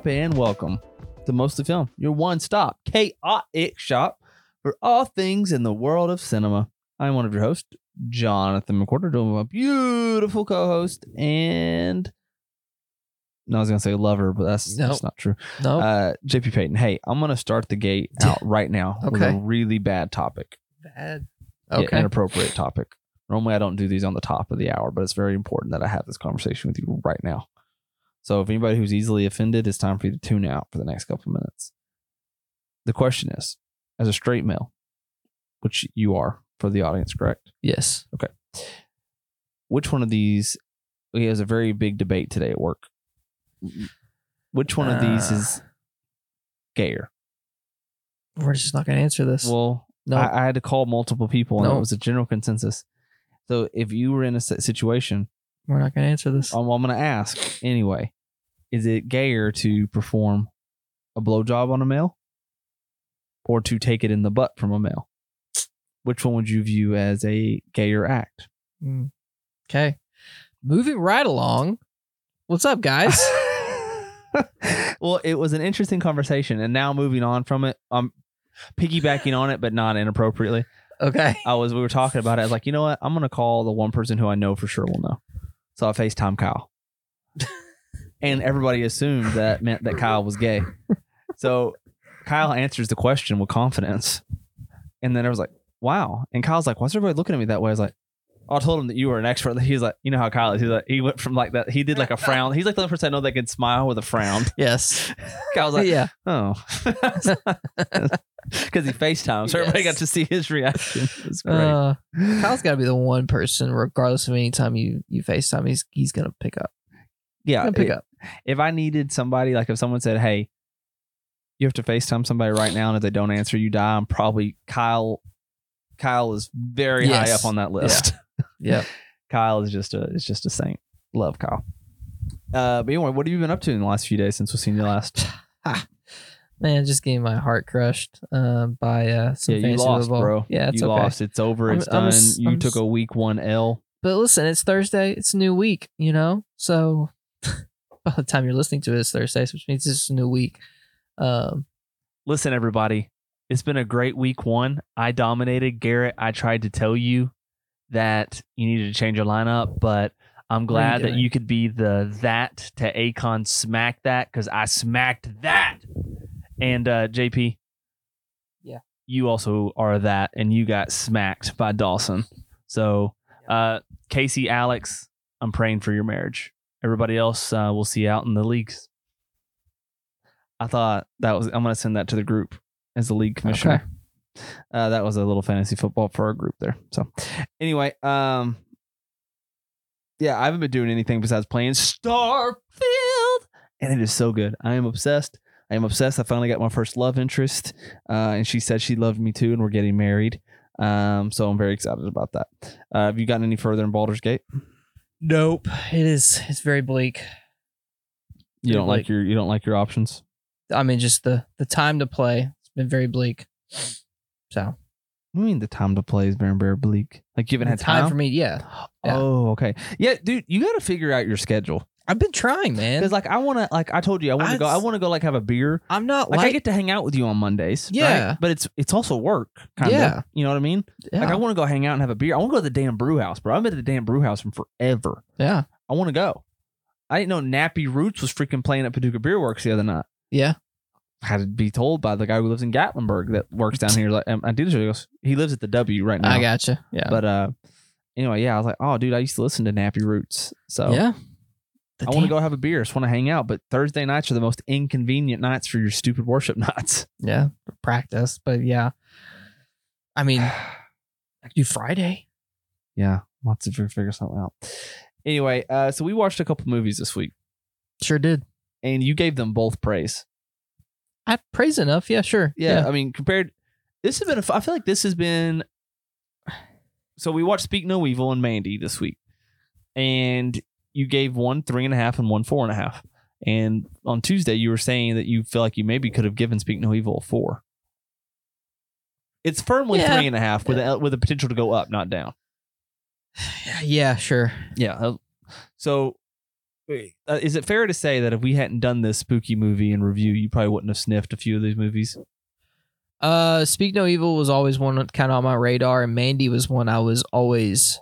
up and welcome to Mostly Film, your one stop chaotic shop for all things in the world of cinema. I'm one of your hosts, Jonathan McWhorter, doing my beautiful co host and. No, I was gonna say lover, but that's, Nope. that's not true. No, Uh, JP Payton, hey, I'm gonna start the gate out right now with a Okay. really bad topic, bad. Yeah, Okay. inappropriate topic. Normally, I don't do these on the top of the hour, but it's very important that I have this conversation with you right now. So, if anybody who's easily offended, it's time for you to tune out for the next couple of minutes. The question is, as a straight male, which you are for the audience, correct? yes. Okay. Which one of these? We has a very big debate today at work. Which one of these Uh, is gayer? We're just not going to answer this. Well, no. I, I had to call multiple people, and No. it was a general consensus. So if you were in a situation, we're not going to answer this. I'm, I'm going to ask anyway: Is it gayer to perform a blowjob on a male, or to take it in the butt from a male? Which one would you view as a gayer act? Mm. Okay. Moving right along. What's up, guys? well, it was an interesting conversation, and now moving on from it, I'm piggybacking on it, but not inappropriately. okay. I was we were talking about it. I was like, you know what? I'm gonna call the one person who I know for sure will know. So I FaceTime Kyle. and everybody assumed that meant that Kyle was gay. So Kyle answers the question with confidence. And then I was like, wow. And Kyle's like, why's everybody looking at me that way? I was like, I told him that you were an expert. He's like, you know how Kyle is. He's like, he went from like that. He did like a frown. He's like the only person I know that can smile with a frown. Yes. Kyle's like, yeah. oh. Because he FaceTime. So everybody got to see his reaction. It was great. Uh, Kyle's got to be the one person, regardless of any time you you FaceTime, he's he's gonna pick up. yeah. Pick it- up. if I needed somebody, like if someone said, "Hey, you have to FaceTime somebody right now, and if they don't answer, you die," I'm probably Kyle. Kyle is very high up on that list. Yep. Kyle is just a is just a saint. Love Kyle. Uh, but anyway, what have you been up to in the last few days since we've seen you last? Man, just getting my heart crushed uh, by uh, some yeah, you lost, football. bro. Yeah, it's you okay. lost. It's over. I'm- It's I'm done. s- you I'm took s- a week one L. But listen, it's Thursday. It's a new week, you know? So by the time you're listening to it, it's Thursday, which means it's a new week. Um, Listen, everybody, it's been a great week one. I dominated Garrett. I tried to tell you that you needed to change your lineup, but I'm glad that you could be the that to Akon smack that because I smacked that. And uh, JP, Yeah. you also are that, and you got smacked by Dawson. So, uh, Casey, Alex, I'm praying for your marriage. Everybody else, uh, we'll see you out in the leagues. I thought that was. I'm gonna send that to the group as the league commissioner. Uh, that was a little fantasy football for our group there. So, anyway, um, yeah, I haven't been doing anything besides playing Starfield, and it is so good. I am obsessed. I am obsessed. I finally got my first love interest, uh, and she said she loved me too, and we're getting married. Um, so I'm very excited about that. Uh, have you gotten any further in Baldur's Gate? nope. It is, it's very bleak. You Very don't like your you don't like your options. I mean, just the, the time to play, it's been very bleak. So, I mean, the time to play is very very bleak. Like you haven't had time time for me, yeah. yeah. Oh, okay. Yeah, dude, you got to figure out your schedule I've been trying, man. because, like, I want to, like, I told you, I want to go. I want to go, like, have a beer. I'm not Like, like, I get to hang out with you on Mondays. right? Yeah. but it's it's also work. Kinda, Yeah. You know what I mean? yeah, Like, I want to go hang out and have a beer. I want to go to the damn brew house, bro. I've been to the damn brew house from forever. yeah, I want to go. I didn't know Nappy Roots was freaking playing at Paducah Beer Works the other night. yeah. I had to be told by the guy who lives in Gatlinburg that works down here. Like, I did. He goes, he lives at the W right now. I gotcha. Yeah. But uh, anyway, yeah, I was like, oh, dude, I used to listen to Nappy Roots. So yeah. I The want to go have a beer. I just want to hang out. But Thursday nights are the most inconvenient nights for your stupid worship nights. Yeah, practice. But yeah. I mean, I do Friday. yeah, lots of figure figure something out. Anyway, uh, so we watched a couple movies this week, Sure did. and you gave them both praise. I praise enough. Yeah, sure. Yeah, I mean, compared, this has been. A, I feel like this has been. So we watched Speak No Evil and Mandy this week, and you gave one three and a half and one four and a half. And on Tuesday, you were saying that you feel like you maybe could have given Speak No Evil a four. It's firmly Yeah. three and a half with a, with a potential to go up, not down. Yeah, sure. Yeah. uh, So uh, is it fair to say that if we hadn't done this spooky movie in review, you probably wouldn't have sniffed a few of these movies? Uh, Speak No Evil was always one kind of on my radar, and Mandy was one I was always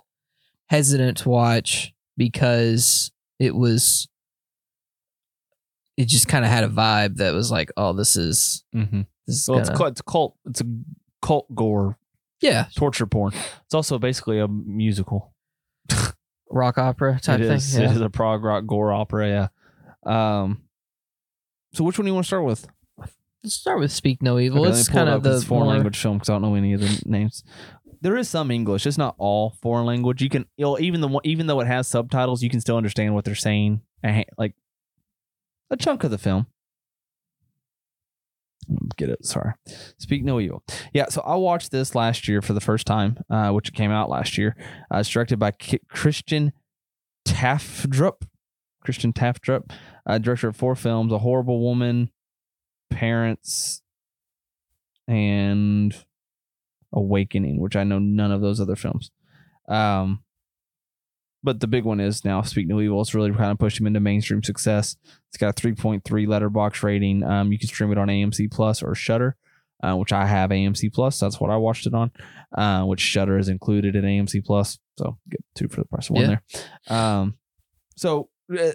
hesitant to watch because it was it just kind of had a vibe that was like, oh, this is Mm-hmm. this is Well, gonna- cult, it's cult. It's a cult gore yeah, torture porn. It's also basically a musical. rock opera type It thing. is. yeah. It is a prog rock gore opera. Yeah. Um. So which one do you want to start with? Let's start with Speak No Evil. Okay, it's it kind up of the foreign more- language film because I don't know any of the names. There is some English. It's not all foreign language. You can, you know, even the even though it has subtitles, you can still understand what they're saying. Like a chunk of the film. Get it? Sorry. Speak no evil. Yeah. So I watched this last year for the first time, uh, which came out last year. Uh, it's directed by K- Christian Tafdrup. Christian Tafdrup, uh, director of four films: A Horrible Woman, Parents, and Awakening, which I know none of those other films. Um, but the big one is now Speak No Evil. It's really kind of pushed him into mainstream success. It's got a 3.3 Letterboxd rating. Um, you can stream it on AMC Plus or Shudder, uh, which I have AMC Plus. That's what I watched it on. Uh, which Shudder is included in AMC Plus, so get two for the price of one Yeah. there. Um, so uh,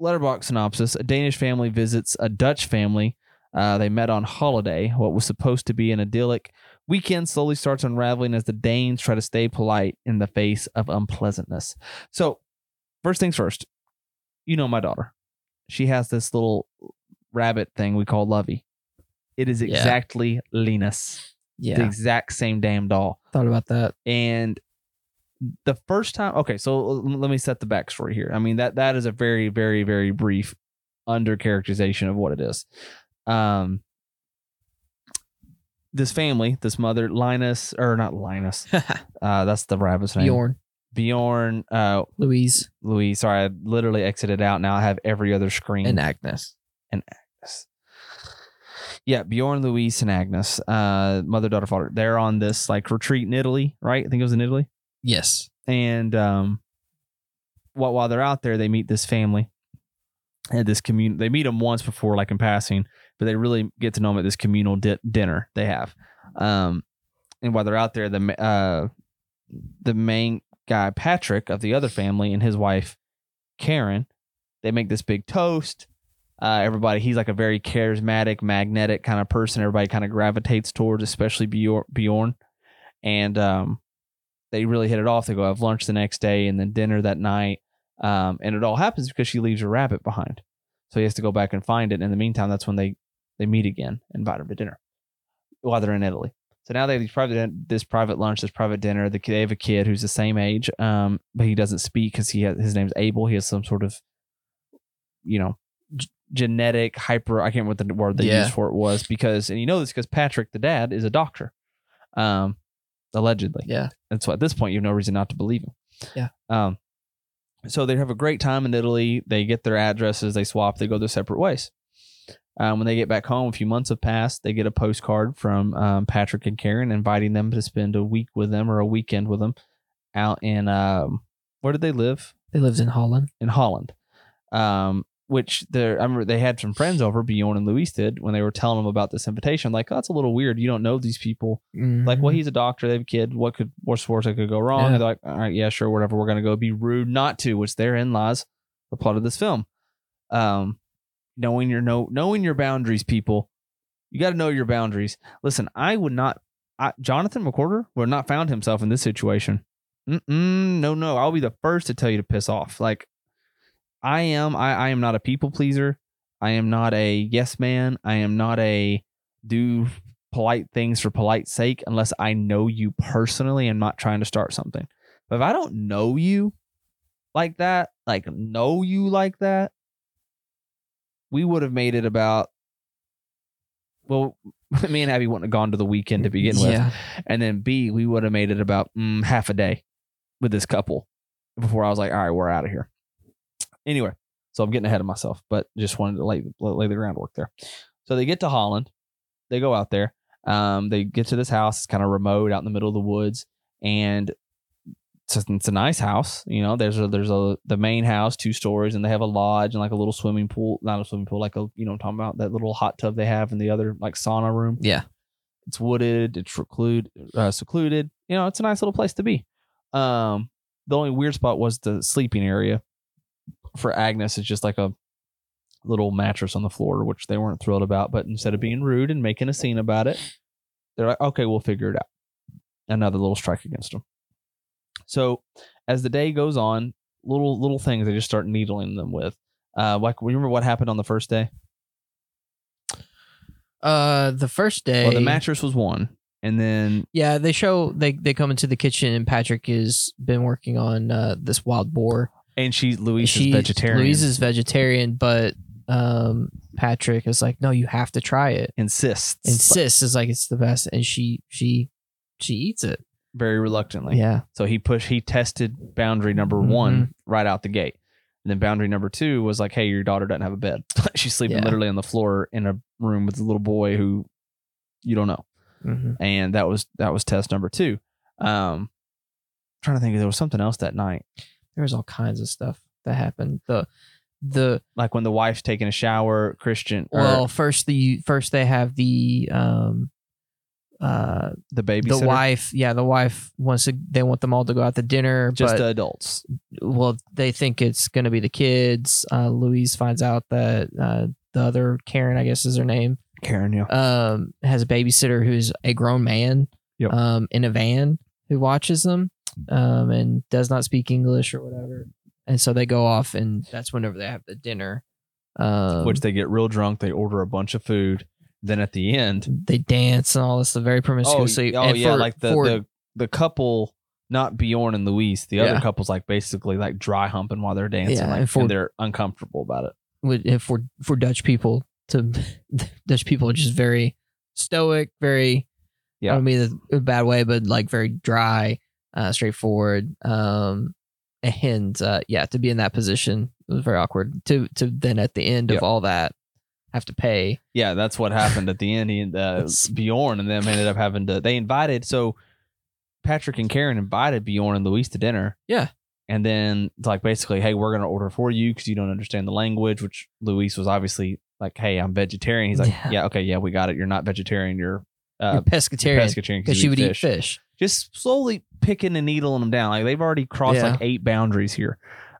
Letterboxd synopsis: A Danish family visits a Dutch family. Uh, they met on holiday. What was supposed to be an idyllic weekend slowly starts unraveling as the Danes try to stay polite in the face of unpleasantness. So, first things first, you know my daughter. She has this little rabbit thing we call Lovey. It is Yeah. exactly Linus, the exact same damn doll. thought about that. And the first time, okay, so let me set the backstory here. I mean that that is a very, very, very brief under characterization of what it is. Um, this family, this mother, Linus, or not Linus, uh, that's the rabbit's name. Bjorn, Bjorn, uh, Louise, Louise. Sorry, I literally exited out. Now I have every other screen. and Agnes. And Agnes. Yeah, Bjorn, Louise, and Agnes, uh, mother, daughter, father. They're on this like retreat in Italy, right? I think it was in Italy. Yes. And um, while while they're out there, they meet this family and this community. They meet them once before, like in passing, but they really get to know them at this communal di- dinner they have. Um, and while they're out there, the uh, the main guy Patrick of the other family and his wife Karen, they make this big toast. Uh, everybody, he's like a very charismatic, magnetic kind of person. Everybody kind of gravitates towards, especially Bjorn. And um, they really hit it off. They go have lunch the next day and then dinner that night. Um, and it all happens because she leaves her rabbit behind. So he has to go back and find it. In the meantime, that's when they, they meet again, invite him to dinner while they're in Italy. So now they have these private, this private lunch, this private dinner. The, they have a kid who's the same age, um, but he doesn't speak because he has, his name's Abel. He has some sort of, you know, g- genetic hyper. I can't remember what the word they Yeah. used for it was because, and you know this because Patrick, the dad, is a doctor, um, allegedly. Yeah. And so at this point, you have no reason not to believe him. Yeah. Um, so they have a great time in Italy. They get their addresses, they swap, they go their separate ways. Um, when they get back home, a few months have passed. They get a postcard from um, Patrick and Karen inviting them to spend a week with them or a weekend with them out in um, where did they live? They lived in Holland. In Holland. Um, which I remember they had some friends over, Bjorn and Louise did, when they were telling them about this invitation. Like, oh, that's a little weird. You don't know these people like, well, Mhm. he's a doctor. They have a kid. What could what's worse that could go wrong? Yeah. They're like, all right, yeah, sure, whatever. We're gonna go be rude not to, which therein lies the plot of this film. Um, knowing your no knowing your boundaries, people. You got to know your boundaries. Listen, I would not. I, Jonathan McWhorter would not found himself in this situation. Mm-mm, no, no. I'll be the first to tell you to piss off. Like, I am. I, I am not a people pleaser. I am not a yes man. I am not a do polite things for polite sake unless I know you personally and not trying to start something. But if I don't know you like that, like know you like that, we would have made it about well, me and Abby wouldn't have gone to the weekend to begin with. Yeah. And then B, we would have made it about mm, half a day with this couple before I was like, all right, we're out of here. Anyway, so I'm getting ahead of myself, but just wanted to lay, lay the groundwork there. So they get to Holland. They go out there. Um, they get to this house. It's kind of remote out in the middle of the woods. And it's a, it's a nice house. You know, there's a there's a the main house, two stories, and they have a lodge and like a little swimming pool, not a swimming pool, like a you know, I'm talking about that little hot tub they have in the other like sauna room. Yeah. It's wooded, it's recluded, uh, secluded. You know, it's a nice little place to be. Um, the only weird spot was the sleeping area for Agnes. It's just like a little mattress on the floor, which they weren't thrilled about. But instead of being rude and making a scene about it, they're like, okay, we'll figure it out. Another little strike against them. So as the day goes on, little little things they just start needling them with. Uh, like remember what happened on the first day? Uh, the first day, Well, the mattress was one, and then yeah, they show they they come into the kitchen and Patrick has been working on uh, this wild boar. and she Louise She- is vegetarian. Louise is vegetarian, but um, Patrick is like, no, you have to try it. insists Insists is like it's the best, and she she she eats it. Very reluctantly. Yeah, So he pushed, he tested boundary number Mhm. one right out the gate. And then boundary number two was like, hey, your daughter doesn't have a bed. She's sleeping Yeah. literally on the floor in a room with a little boy who you don't know. hmm And that was that was test number two. Um, trying to think, there was something else that night, there was all kinds of stuff that happened. The the like when the wife's taking a shower. Christian, or well, first the first they have the um uh the baby, the wife yeah the wife wants to they want them all to go out to dinner just but the adults. well they think it's going to be the kids uh louise finds out that uh the other karen i guess is her name Karen, yeah, um has a babysitter who's a grown man Yep. um in a van who watches them um and does not speak english or whatever and so they go off and that's whenever they have the dinner um which they get real drunk. They order a bunch of food. Then at the end, they dance and all this The very oh, promiscuously oh and yeah, for- like the, for- the the couple, not Bjorn and Louise. The other Yeah. couple's like basically like dry humping while they're dancing, Yeah, like, and for- and they're uncomfortable about it. with for for Dutch people to Dutch people are just very stoic, very Yeah. I don't mean a bad way, but like very dry, uh, straightforward. Um, and uh, yeah, to be in that position was very awkward. To to then at the end Yeah. of all that have to pay. Yeah, that's what happened at the end. He, uh, Bjorn and them ended up having to. They invited so Patrick and Karen invited Bjorn and Louise to dinner. Yeah. and then it's like basically, hey, we're gonna order for you because you don't understand the language. Which Louise was obviously like, hey, I'm vegetarian. He's like, Yeah. yeah, okay, yeah, we got it. You're not vegetarian. You're uh, You're pescatarian pescatarian because you she would fish. eat fish. Just slowly picking and needling them down. Like they've already crossed Yeah. like eight boundaries here,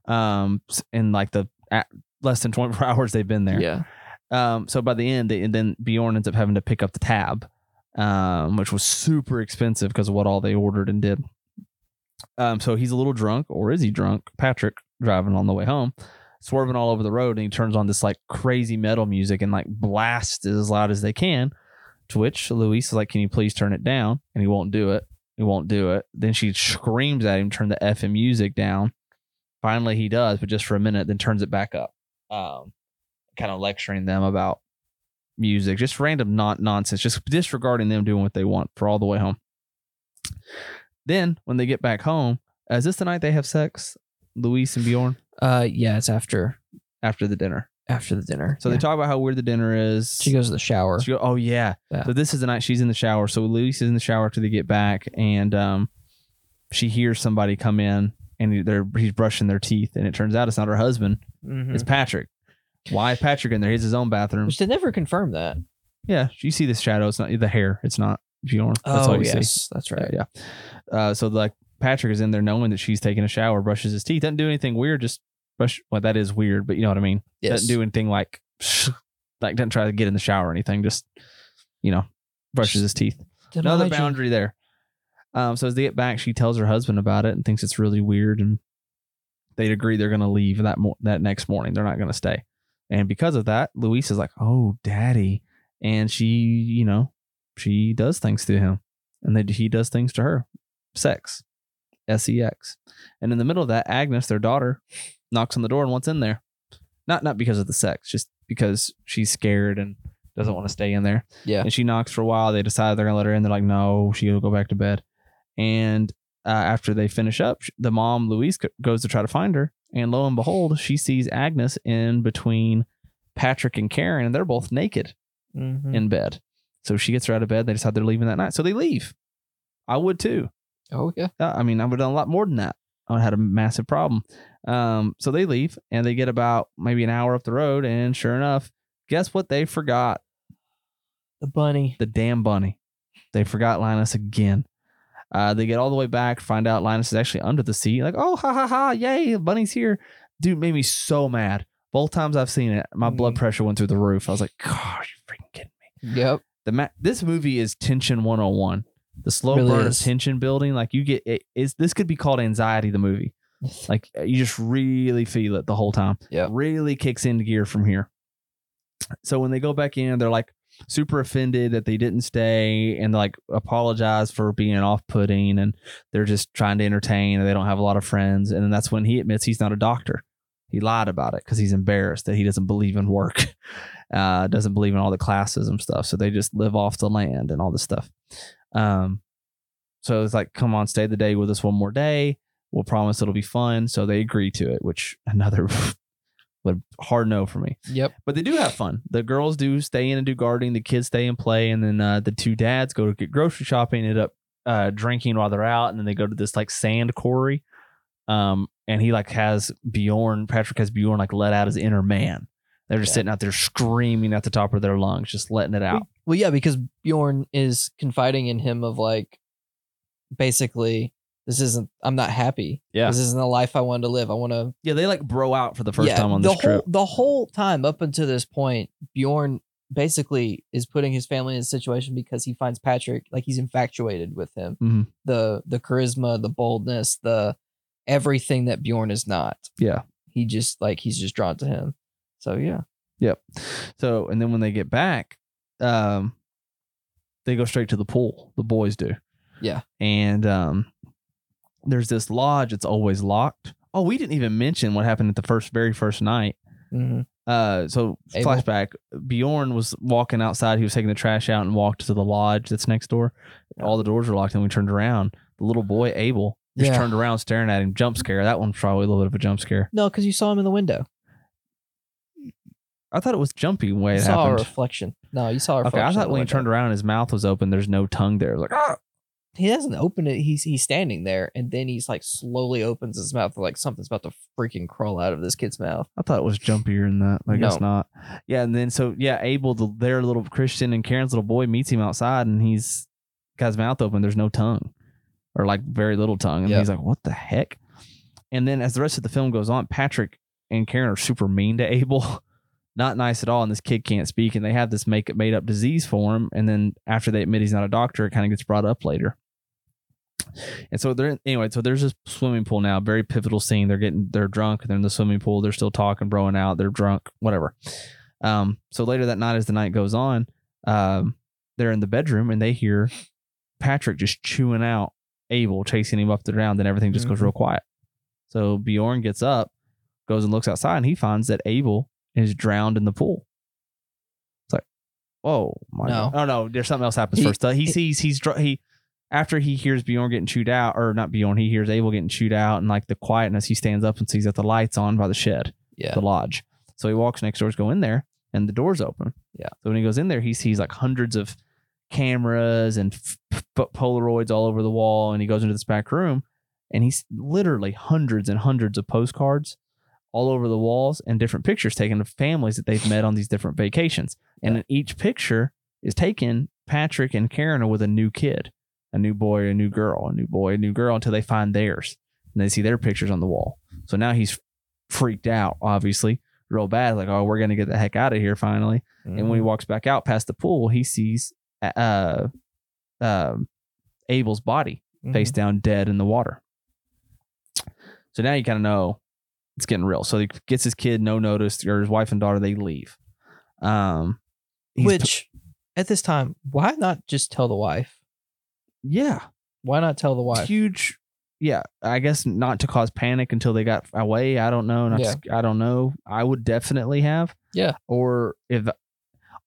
um, in like the at less than 24 hours they've been there. Yeah, Um, so by the end, they, and then Bjorn ends up having to pick up the tab, um, which was super expensive because of what all they ordered and did. Um, so he's a little drunk, or is he drunk? Patrick driving on the way home, swerving all over the road, and he turns on this like crazy metal music and like blasts it as loud as they can. To which Louise is like, "Can you please turn it down?" And he won't do it. He won't do it. Then she screams at him, "Turn the effing music down." Finally, he does, but just for a minute, then turns it back up. Um, kind of lecturing them about music, just random non- nonsense, just disregarding them doing what they want for all the way home. Then when they get back home, uh, is this the night they have sex, Louise and Bjorn uh, yeah, it's after after the dinner? after the dinner. So Yeah. they talk about how weird the dinner is. She goes to the shower. She go, oh yeah. Yeah. So this is the night she's in the shower. So Louise is in the shower after they get back, and um, she hears somebody come in, and they're he's brushing their teeth, and it turns out it's not her husband, Mhm. it's Patrick. Why Patrick in there? He's his own bathroom. Which they never confirmed that. Yeah, you see the shadow. It's not the hair. It's not Bjorn. That's oh all you yes, see. that's right. Yeah. Uh, so like Patrick is in there knowing that she's taking a shower, brushes his teeth, doesn't do anything weird, just brush. Well, that is weird, but you know what I mean. Yes. Doesn't do anything like like doesn't try to get in the shower or anything. Just you know, brushes his teeth. Another Denied you. boundary there. Um, so as they get back, she tells her husband about it and thinks it's really weird, and they'd agree they're going to leave that mo- that next morning. They're not going to stay, and because of that, Louise is like, "Oh, daddy," and she, you know, she does things to him, and then he does things to her, sex, S E X, and in the middle of that, Agnes, their daughter, knocks on the door and wants in there, not not because of the sex, just because she's scared and doesn't want to stay in there. Yeah. And she knocks for a while. They decide they're gonna let her in. They're like, no, she'll go back to bed. And uh, after they finish up, the mom Louise goes to try to find her, and lo and behold, she sees Agnes in between Patrick and Karen, and they're both naked Mhm. in bed. So she gets her out of bed. They decide they're leaving that night, so they leave. I would too. oh yeah. Uh, I mean, I would have done a lot more than that. I would have had a massive problem. Um, so they leave and they get about maybe an hour up the road, and sure enough, guess what? They forgot The bunny. the damn bunny. They forgot Linus again. Uh, they get all the way back, find out Linus is actually under the seat. Like, oh, ha ha ha, yay, bunny's here. Dude made me so mad. Both times I've seen it, my blood Mhm. pressure went through the roof. I was like, God, you're you freaking kidding me? Yep. The ma- this movie is tension 101. The slow Really burn is. of tension building, like you get it is this could be called anxiety, the movie. Like you just really feel it the whole time. Yeah. Really kicks into gear from here. So when they go back in, they're like super offended that they didn't stay and like apologize for being off putting and they're just trying to entertain and they don't have a lot of friends. And then that's when he admits he's not a doctor. He lied about it because he's embarrassed that he doesn't believe in work, uh, doesn't believe in all the classes and stuff. So they just live off the land and all this stuff. Um, so it's like, come on, stay the day with us one more day. We'll promise it'll be fun. So they agree to it, which another would hard no for me. Yep. But they do have fun. The girls do stay in and do gardening. The kids stay and play, and then uh, the two dads go to get grocery shopping. End up uh, drinking while they're out, and then they go to this like sand quarry. Um, and he like has Bjorn. Patrick has Bjorn like let out his inner man. They're just Yeah. sitting out there screaming at the top of their lungs, just letting it out. Well, yeah, because Bjorn is confiding in him of like, basically, this isn't. I'm not happy. Yeah. This isn't the life I wanted to live. I want to. Yeah, they like bro out for the first yeah, time on the this whole, trip. The whole time up until this point, Bjorn basically is putting his family in a situation because he finds Patrick like he's infatuated with him. Mhm. The the charisma, the boldness, the everything that Bjorn is not. Yeah. He just like he's just drawn to him. So yeah. Yep. So, and then when they get back, um, they go straight to the pool. The boys do. Yeah. And um, there's this lodge. It's always locked. Oh, we didn't even mention what happened at the first, very first night. hmm Uh, so Abel. flashback. Bjorn was walking outside. He was taking the trash out and walked to the lodge that's next door. Yeah. All the doors were locked, and we turned around. The little boy Abel just Yeah. turned around, staring at him. Jump scare. That one's probably a little bit of a jump scare. No, because you saw him in the window. I thought it was jumpy way You it saw a reflection. No, you saw a Okay, reflection. I thought when he turned around, his mouth was open. There's no tongue there. Like, ah, he doesn't open it. He's he's standing there, and then he's like slowly opens his mouth, like something's about to freaking crawl out of this kid's mouth. I thought it was jumpier than that. I guess No. not. Yeah, and then so yeah, Abel, the, their little Christian and Karen's little boy meets him outside, and he's got his mouth open. There's no tongue, or like very little tongue, and Yeah. he's like, "What the heck?" And then as the rest of the film goes on, Patrick and Karen are super mean to Abel, not nice at all, and this kid can't speak, and they have this make made up disease for him, and then after they admit he's not a doctor, it kind of gets brought up later. And so they're anyway. So there's this swimming pool now, very pivotal scene. They're getting they're drunk. They're in the swimming pool. They're still talking, broing out. They're drunk, whatever. Um, so later that night, as the night goes on, um, they're in the bedroom and they hear Patrick just chewing out Abel, chasing him up the ground. Then everything just goes Mhm. real quiet. So Bjorn gets up, goes and looks outside, and he finds that Abel is drowned in the pool. It's like, whoa, my No. God. oh no, there's something else happens He- first. Uh, he sees he's he after he hears Bjorn getting chewed out, or not Bjorn, he hears Abel getting chewed out, and like the quietness, he stands up and sees that the lights on by the shed, Yeah. the lodge. So he walks next door to go in there, and the door's open. Yeah. So when he goes in there, he sees like hundreds of cameras and f- f- Polaroids all over the wall, and he goes into this back room, and he's literally hundreds and hundreds of postcards all over the walls and different pictures taken of families that they've met on these different vacations. And Yeah. in each picture is taken, Patrick and Karen are with a new kid, a new boy, a new girl, a new boy, a new girl until they find theirs and they see their pictures on the wall. So now he's freaked out, obviously, real bad. Like, oh, we're gonna get the heck out of here finally. And Mm-hmm. when he walks back out past the pool, he sees uh, uh, Abel's body Mhm. face down, dead in the water. So now you kind of know it's getting real. So he gets his kid no notice, or his wife and daughter. They leave. Um, Which, at this time, why not just tell the wife? Yeah, Why not tell the wife? huge. Yeah, I guess not to cause panic until they got away. I don't know. Not Yeah. I don't know. I would definitely have. Yeah. Or if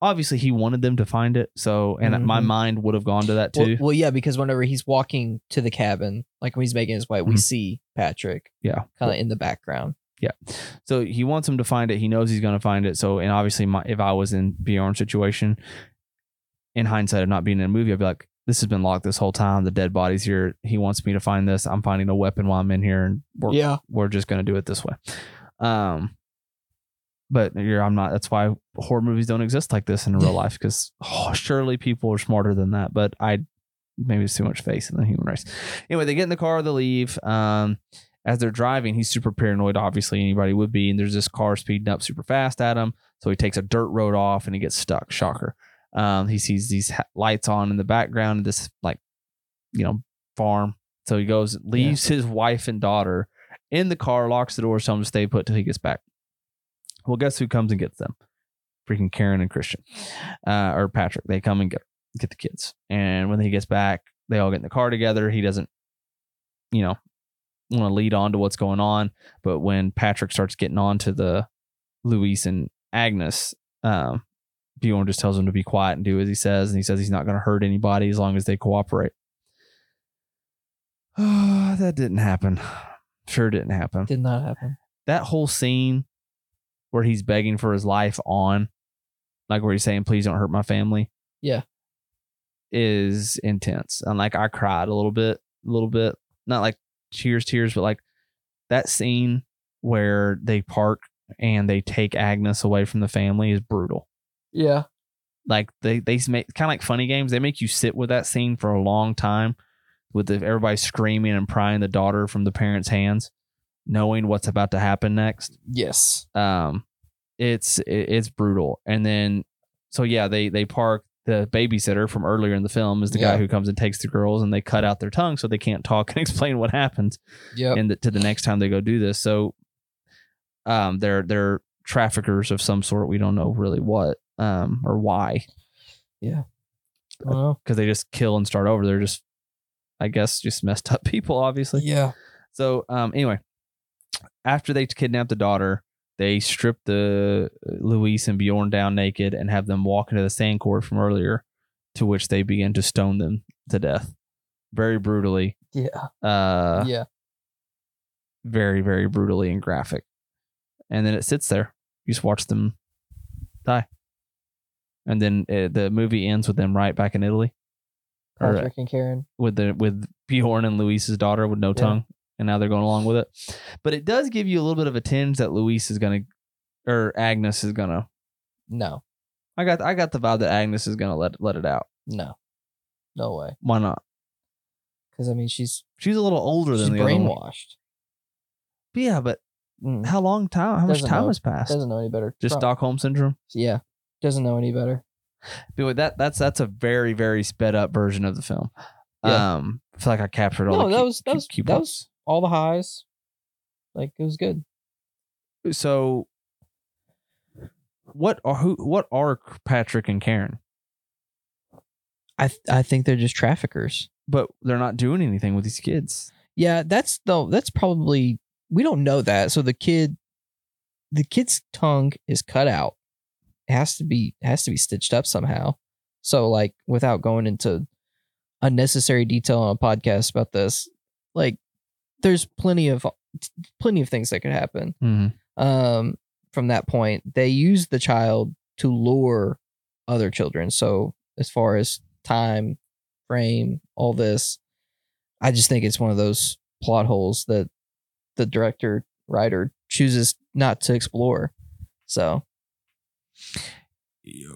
obviously he wanted them to find it, so and my Mhm. mind would have gone to that too. well, yeah, because whenever he's walking to the cabin, like when he's making his way, we Mhm. see Patrick yeah. kind of in the background. Yeah. So he wants him to find it. He knows he's going to find it. So, and obviously, my, if I was in Bjorn's situation, in hindsight of not being in a movie, I'd be like, this has been locked this whole time. The dead body's here. He wants me to find this. I'm finding a weapon while I'm in here, and we're Yeah. we're just gonna do it this way. Um, but you're, I'm not. That's why horror movies don't exist like this in real life because oh, surely people are smarter than that. But I maybe it's too much faith in the human race. Anyway, they get in the car, they leave. Um, as they're driving, he's super paranoid. Obviously, anybody would be. And there's this car speeding up super fast at him. So he takes a dirt road off and he gets stuck. Shocker. Um, he sees these ha- lights on in the background of this like, you know, farm. So he goes, leaves his wife and daughter in the car, locks the door, tells him to stay put till he gets back. Well, guess who comes and gets them? Freaking Karen and Christian, uh, or Patrick. They come and get get the kids. And when he gets back, they all get in the car together. He doesn't, you know, want to lead on to what's going on. But when Patrick starts getting on to the Louise and Agnes, um, Bjorn just tells him to be quiet and do as he says. And he says he's not going to hurt anybody as long as they cooperate. that didn't happen. Sure didn't happen. Did not happen. That whole scene where he's begging for his life on, like where he's saying, please don't hurt my family. Yeah. Is intense. And like I cried a little bit, a little bit. Not like tears, tears, but like that scene where they park and they take Agnes away from the family is brutal. Yeah. Like they they make kind of like funny games. They make you sit with that scene for a long time, with the, everybody screaming and prying the daughter from the parents' hands, knowing what's about to happen next. Yes. Um, it's it, it's brutal. And then so yeah, they they park the babysitter from earlier in the film is the guy who comes and takes the girls and they cut out their tongue so they can't talk and explain what happens Yep. and the, to the next time they go do this. So, um, they're they're traffickers of some sort. We don't know really what, um, or why, Yeah. well, because they just kill and start over. They're just, I guess, just messed up people, obviously. yeah. So, um, anyway, after they kidnap the daughter, they strip the uh, Louise and Bjorn down naked and have them walk into the sand court from earlier, to which they begin to stone them to death, very brutally. Yeah. Uh, yeah. very very brutally and graphic and then it sits there you just watch them die and then uh the movie ends with them right back in italy or Patrick and Karen. with the with bjorn and louise's daughter with no Yeah. tongue and now they're going along with it but it does give you a little bit of a tinge that louise is gonna or agnes is gonna No. i got i got the vibe that agnes is gonna let let it out No. No way. why not Because I mean, she's she's a little older she's than the brainwashed. Yeah but Mm. how long time how much Doesn't time know. has passed Doesn't know any better. just Prob- stockholm syndrome Yeah. Doesn't know any better. But that that's that's a very very sped up version of the film. Yeah. Um, I feel like I captured all No, the that key- was that was key that was all the highs. Like it was good. so. What are who? What are Patrick and Karen? I th- I think they're just traffickers. But they're not doing anything with these kids. Yeah, that's though that's probably we don't know that. So the kid the kid's tongue is cut out. Has to be has to be stitched up somehow. So like without going into unnecessary detail on a podcast about this, like there's plenty of plenty of things that could happen. Mm-hmm. Um from that point, they use the child to lure other children. So as far as time frame, all this, I just think it's one of those plot holes that the director writer chooses not to explore. So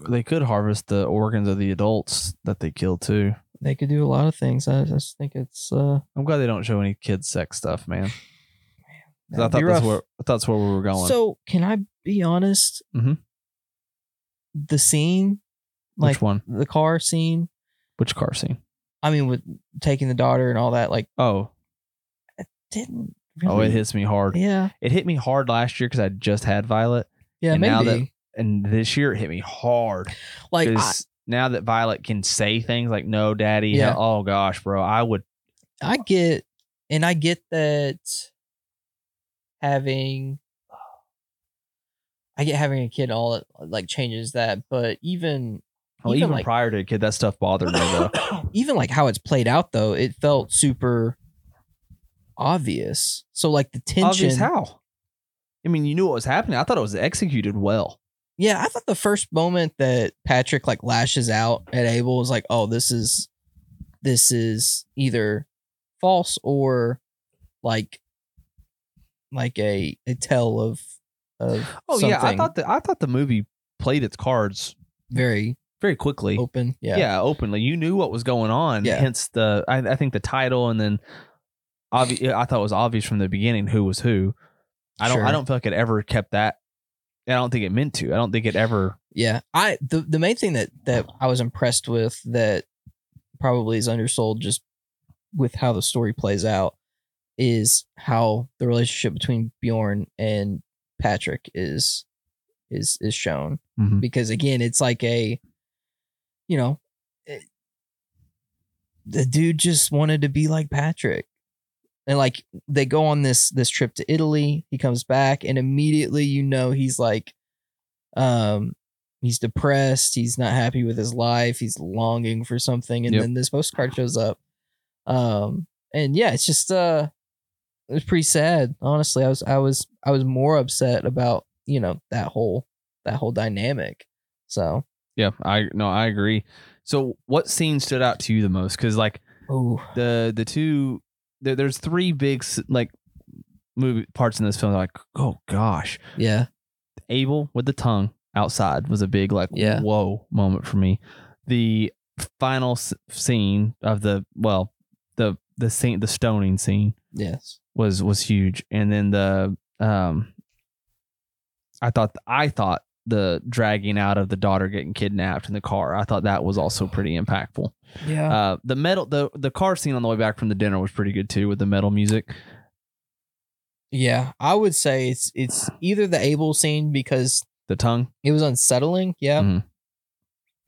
They could harvest the organs of the adults that they kill too. they could do a lot of things. I just think it's uh I'm glad they don't show any kids sex stuff, man. I thought that's rough. where I thought that's where we were going. So can I be honest? Mhm. The scene, like Which one? the car scene. Which car scene? I mean, with taking the daughter and all that, like Oh, it didn't. Really, oh, it hits me hard. Yeah, It hit me hard last year because I just had Violet, yeah, And maybe. now that- and this year it hit me hard. like, I, now that Violet can say things like "No, Daddy," Yeah. oh gosh, bro, I would. I get, and I get that having, I get having a kid all like changes that, but even Well, Even, even, like- prior to a kid, that stuff bothered me though. even like how it's played out though, it felt super obvious. So like the tension. Obvious how? I mean, you knew what was happening. I thought it was executed well. Yeah, I thought the first moment that Patrick like lashes out at Abel was like, oh, this is this is either false or like like a a tell of of Oh yeah, I thought the I thought the movie played its cards very very quickly. open. Yeah. yeah. openly. You knew what was going on. Yeah. Hence the I, I think the title and then obvi- I thought it was obvious from the beginning who was who. I don't Sure. I don't feel like it ever kept that. I don't think it meant to. I don't think it ever. Yeah. I the the main thing that that I was impressed with that probably is undersold just with how the story plays out is how the relationship between Bjorn and Patrick is is is shown Mhm. because again it's like a you know it- the dude just wanted to be like Patrick and like they go on this this trip to Italy. He comes back and immediately you know he's like um he's depressed. He's not happy with his life. He's longing for something. And Yep. then this postcard shows up. Um and yeah it's just uh it was pretty sad honestly. I was i was i was more upset about you know that whole that whole dynamic. So. Yeah, I no, I agree. So, what scene stood out to you the most? Because like oh the the two there, there's three big like movie parts in this film. Like, oh gosh, yeah Abel with the tongue outside was a big like Yeah. whoa moment for me. The final s- scene of the well, the the scene the stoning scene yes was was huge, and then the um, I thought I thought the dragging out of the daughter getting kidnapped in the car. I thought that was also pretty impactful. Yeah Uh, the metal the the car scene on the way back from the dinner was pretty good too with the metal music. yeah i would say it's it's either the abel scene because The tongue, it was unsettling yeah Mhm.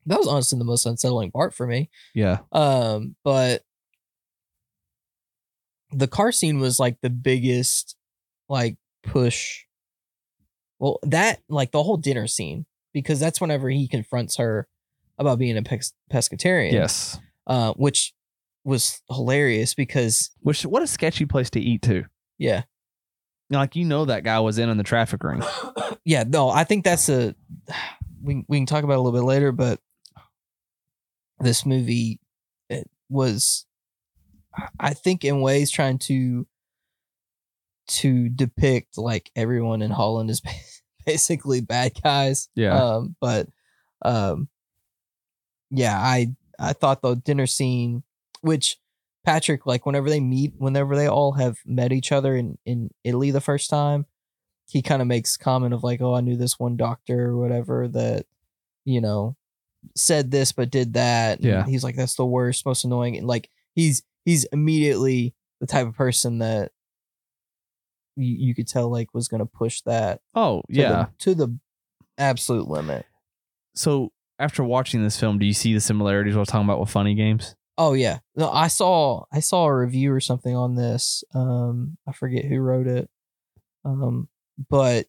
that was honestly the most unsettling part for me yeah, Um, but the car scene was like the biggest like push. Well, that like the whole dinner scene because that's whenever he confronts her about being a pes- pescatarian. yes. Uh, which was hilarious because Which what a sketchy place to eat too. yeah, Like you know that guy was in on the traffic ring. yeah. No, I think that's a we we can talk about it a little bit later, but this movie it was I think in ways trying to to depict like everyone in Holland is basically bad guys. Yeah. Um, but um, yeah, I I thought the dinner scene, which Patrick like whenever they meet, whenever they all have met each other in in Italy the first time, he kind of makes comment of like, oh, I knew this one doctor or whatever that you know said this but did that. And Yeah. he's like, that's the worst, most annoying, and like he's he's immediately the type of person that you, you could tell like was gonna push that Oh to yeah. the, to the absolute limit. So after watching this film, do you see the similarities I was talking about with funny games? Oh yeah. No, I saw I saw a review or something on this. Um I forget who wrote it. Um but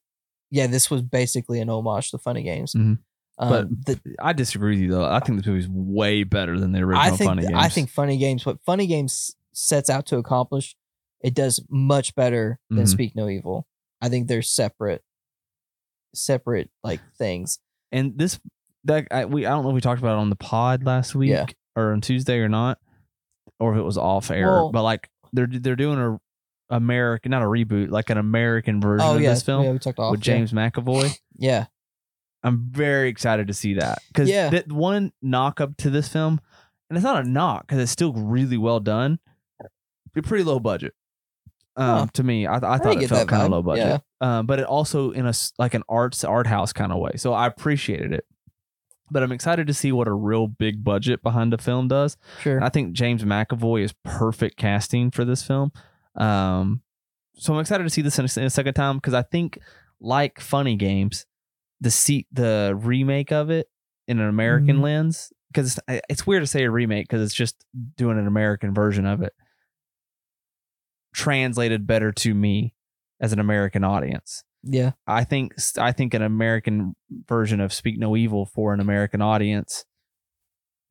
yeah, this was basically an homage to funny games. Mhm. Um, the, I disagree with you though. I think this movie's way better than the original I think funny games. I think funny games what funny games sets out to accomplish it does much better than Mhm. Speak No Evil. I think they're separate separate like things. and this that I, we I don't know if we talked about it on the pod last week Yeah. or on Tuesday or not, or if it was off air. Well- but like they're they're doing a American, not a reboot, like an American version Oh of yeah, this film yeah, we talked off with yeah. James McAvoy. Yeah. I'm very excited to see that because Yeah. that one knock up to this film, and it's not a knock because it's still really well done. But pretty low budget. Um, Huh. to me, I, I thought didn't it felt kind of low budget. Um, but it also in a like an arts art house kind of way. So I appreciated it. But I'm excited to see what a real big budget behind a film does. Sure. And I think James McAvoy is perfect casting for this film. Um, so I'm excited to see this in a, in a second time because I think, like Funny Games, the seat the remake of it in an American Mhm. lens because it's, it's weird to say a remake because it's just doing an American version of it. Translated better to me as an American audience. Yeah. I think I think an American version of Speak No Evil for an American audience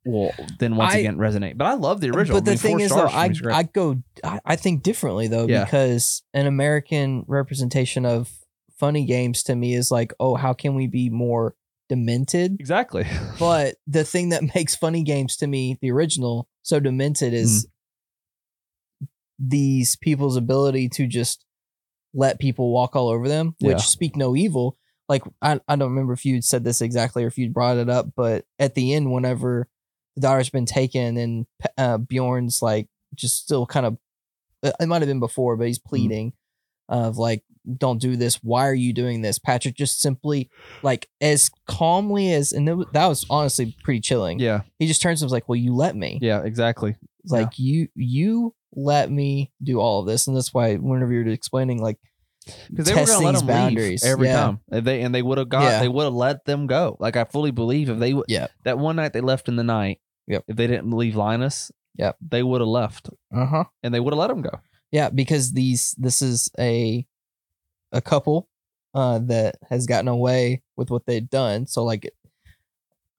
will then once I- again resonate. But I love the original. But the I mean, thing is, though, stars for me I. I go I, I think differently though Yeah. because an American representation of funny games to me is like, oh, how can we be more demented. Exactly. But the thing that makes Funny Games to me, the original, so demented is mm. these people's ability to just let people walk all over them, which Yeah. speak no evil. Like I, I don't remember if you said this exactly or if you brought it up, but at the end, whenever the daughter's been taken and uh, Bjorn's like just still kind of, it might have been before, but he's pleading of like, don't do this. Why are you doing this? Patrick just simply like as calmly as, and it, that was honestly pretty chilling. yeah. He just turns and was like, well, you let me. Yeah. Exactly. Like you you let me do all of this, and that's why whenever you're explaining like because they were going to let them boundaries. every Yeah. time. If they and they would have got, Yeah. they would have let them go. Like I fully believe if they would, Yeah. that one night they left in the night, Yep. if they didn't leave Linus, Yep. they would have left uh huh and they would have let them go. yeah because these this is a a couple uh that has gotten away with what they've done. So like,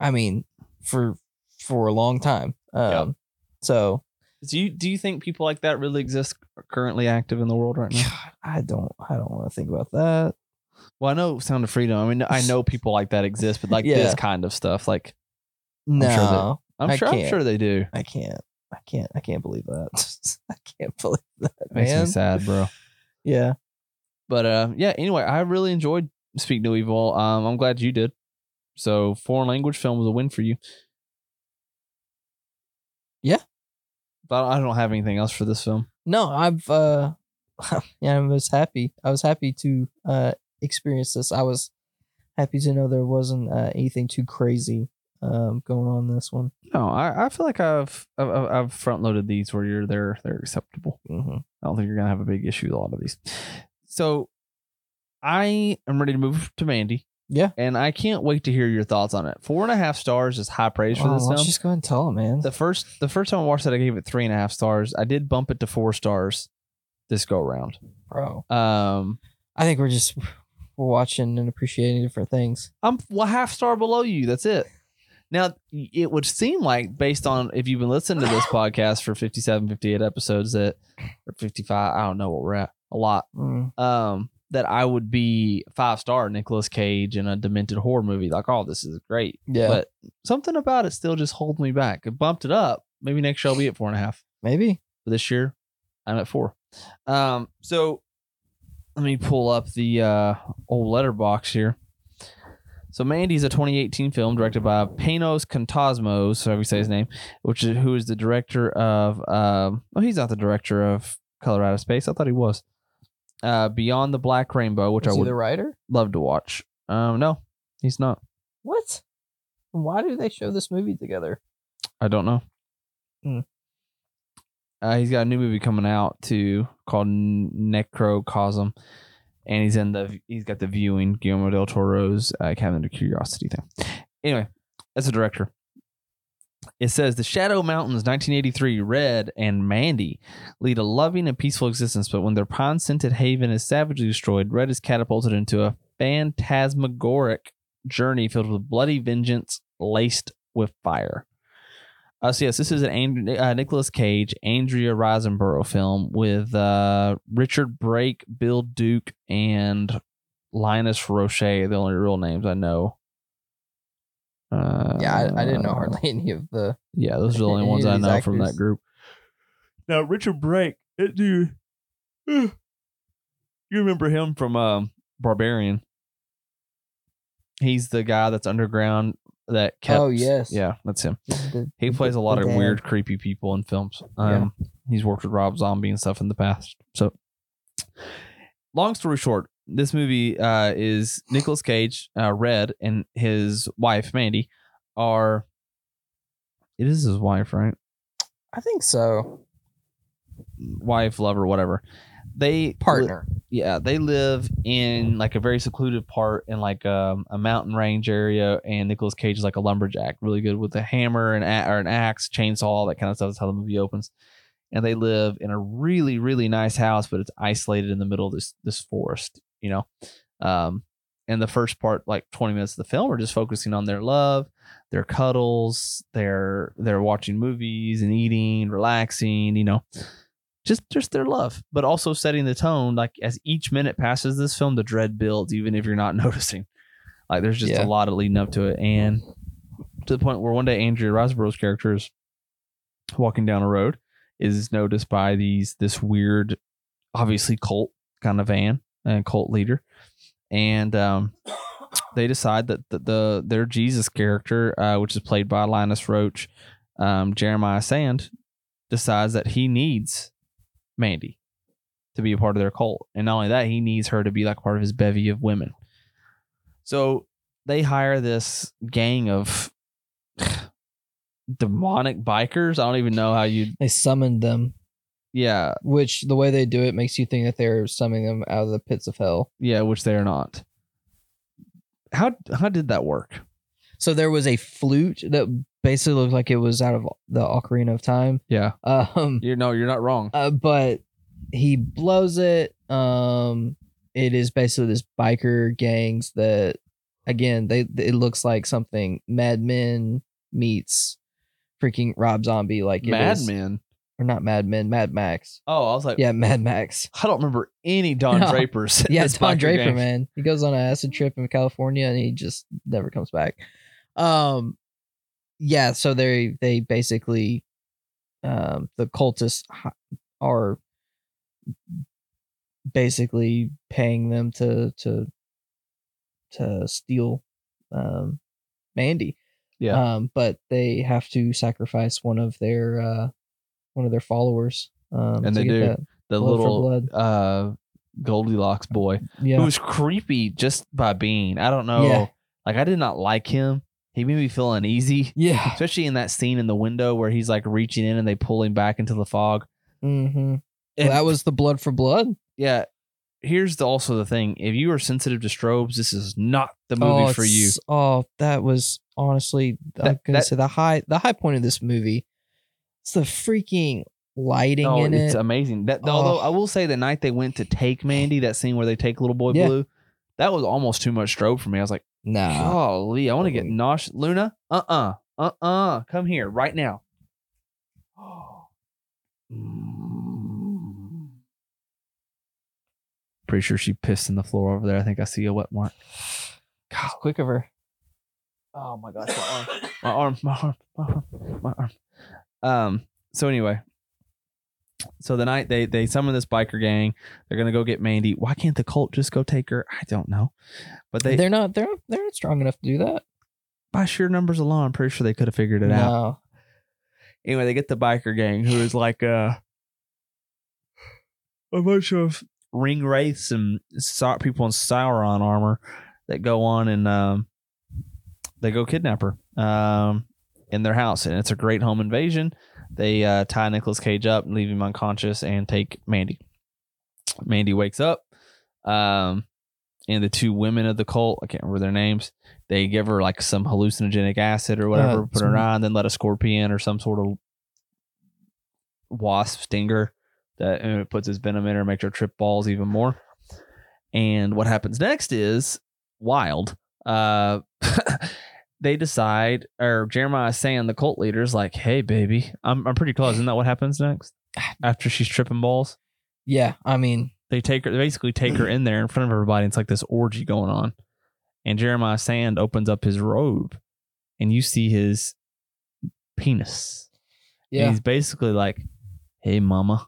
I mean, for for a long time. Um, Yep. so Do you do you think people like that really exist currently active in the world right now? God, I don't I don't want to think about that. Well, I know Sound of Freedom. I mean, I know people like that exist, but like Yeah. this kind of stuff, like No, sure that- I'm sure, I'm sure they do. I can't. I can't. I can't believe that. I can't believe that, Makes man. me sad, bro. Yeah. But uh, yeah. Anyway, I really enjoyed Speak No Evil. Um, I'm glad you did. So, foreign language film was a win for you. Yeah. But I don't have anything else for this film. No, I've uh yeah, I was happy. I was happy to uh experience this. I was happy to know there wasn't uh, anything too crazy um going on in this one. No, I, I feel like I've I've, I've front loaded these where you're they're they're acceptable. Mm-hmm. I don't think you're gonna have a big issue with a lot of these. So, I am ready to move to Mandy. Yeah. and I can't wait to hear your thoughts on it. Four and a half stars is high praise for this let's film. just go ahead and tell him, man. the first the first time I watched it, I gave it three and a half stars. I did bump it to four stars this go around. Bro, Um, I think we're just we're watching and appreciating different things. I'm well, half star below you. That's it. Now, it would seem like, based on if you've been listening to this podcast for 57, 58 episodes, that or 55, I don't know what we're at, a lot, Mm. um, that I would be five star Nicolas Cage in a demented horror movie. Like, oh, this is great. Yeah, But something about it still just holds me back. It bumped it up. Maybe next year I'll be at four and a half. maybe. But this year, I'm at four. Um, so let me pull up the uh, old Letterboxd here. So Mandy's a 2018 film directed by Panos Cosmatos, so we say his name, which is who is the director of. Um, oh, he's not the director of Color Out of Space. I thought he was. Uh, Beyond the Black Rainbow, which Is I he would the writer? love to watch. Um, no, he's not. What? Why do they show this movie together? I don't know. Hmm. Uh, he's got a new movie coming out too called Necrocosm, and he's in the he's got the viewing Guillermo del Toro's uh, Cabinet of Curiosity thing. Anyway, as a director, it says the Shadow Mountains, 1983. Red and Mandy lead a loving and peaceful existence, but when their pine-scented haven is savagely destroyed, Red is catapulted into a phantasmagoric journey filled with bloody vengeance laced with fire. Uh, so yes, this is an uh, Nicolas Cage, Andrea Riseborough film with uh, Richard Brake, Bill Duke, and Linus Roache. The only real names I know. Uh, Yeah, I, I didn't know hardly any of the. Yeah, those are the only ones I these know from that group. Now Richard Brake, that dude, you remember him from um, Barbarian? He's the guy that's underground that kept. Oh, yes. yeah, that's him. the- He plays a lot of dad. weird, creepy people in films. Yeah. Um, he's worked with Rob Zombie and stuff in the past. So, long story short, this movie uh, is Nicolas Cage, uh, Red, and his wife Mandy are. It is his wife, right? I think so. Wife, lover, whatever. They Partner. yeah, they live in like a very secluded part in like um, a mountain range area, and Nicolas Cage is like a lumberjack, really good with a hammer and a- or an axe, chainsaw, all that kind of stuff. That's how the movie opens. And they live in a really, really nice house, but it's isolated in the middle of this this forest, you know. Um, and the first part, like twenty minutes of the film, are just focusing on their love, their cuddles, their they're watching movies and eating, relaxing, you know just just their love, but also setting the tone. Like as each minute passes this film, the dread builds, even if you're not noticing. Like there's just Yeah. a lot of leading up to it, and to the point where one day Andrea Riseborough's character is walking down a road, is noticed by these this weird, obviously cult kind of van and cult leader, and um, they decide that the, the their Jesus character, uh, which is played by Linus Roache, um, Jeremiah Sand, decides that he needs Mandy to be a part of their cult, and not only that, he needs her to be like part of his bevy of women. So they hire this gang of demonic bikers. I don't even know how you. They summoned them, Yeah, which the way they do it makes you think that they're summoning them out of the pits of hell. yeah, which they are not. How how did that work? So there was a flute that basically looked like it was out of the Ocarina of Time. Yeah, Um, you know you're not wrong. uh, but he blows it. Um, it is basically this biker gangs that, again, they it looks like something Mad Men meets freaking Rob Zombie, like Mad Men. Or not Mad Men, Mad Max. Oh, I was like, Yeah, Mad Max. I don't remember any Don No. Drapers. Yeah, Don Draper, man. He goes on an acid trip in California and he just never comes back. Um, yeah. So they they basically, um, the cultists h- are basically paying them to to to steal, um, Mandy. Yeah, Um, but they have to sacrifice one of their uh one of their followers. Um, And they do. the little blood. uh Goldilocks boy Yeah. who was creepy just by being. I don't know. Yeah. Like I did not like him. He made me feel uneasy, yeah. especially in that scene in the window where he's like reaching in and they pull him back into the fog. Mm-hmm. And- that was the blood for blood. yeah. Here's the, also the thing: if you are sensitive to strobes, this is not the movie oh, for you. Oh, that was honestly I'm gonna that- say the high the high point of this movie. It's the freaking lighting Oh, in it's it. amazing. That Oh. although I will say the night they went to take Mandy, that scene where they take little boy Yeah. blue, that was almost too much strobe for me. I was like, nah. golly, I want to get nauseous. Luna, uh uh-uh, uh, uh come here right now. Pretty sure she pissed in the floor over there. I think I see a wet mark. God, quick of her. Oh my gosh, my arm, my arm, my arm, my arm, my arm. Um. So anyway, so the night they they summon this biker gang, they're gonna go get Mandy. Why can't the cult just go take her? I don't know, but they They, are not they're they're not strong enough to do that. by sheer numbers alone, I'm pretty sure they could have figured it out. Anyway, they get the biker gang, who is like uh, a bunch of ring wraiths and people in Sauron armor that go on and um, they go kidnap her um, in their house, and it's a great home invasion. They uh, tie Nicolas Cage up and leave him unconscious and take Mandy. Mandy wakes up, um, and the two women of the cult, I can't remember their names, they give her like some hallucinogenic acid or whatever, Uh, put her on, then let a scorpion or some sort of wasp stinger that and it puts his venom in her, makes her trip balls even more. And what happens next is wild. Uh, they decide, or Jeremiah saying the cult leader's like, "Hey, baby, I'm I'm pretty close." Isn't that what happens next? After she's tripping balls, Yeah, I mean, they take her. They basically take her in there in front of everybody. It's like this orgy going on, and Jeremiah Sand opens up his robe, and you see his penis. And yeah. he's basically like, "Hey, mama,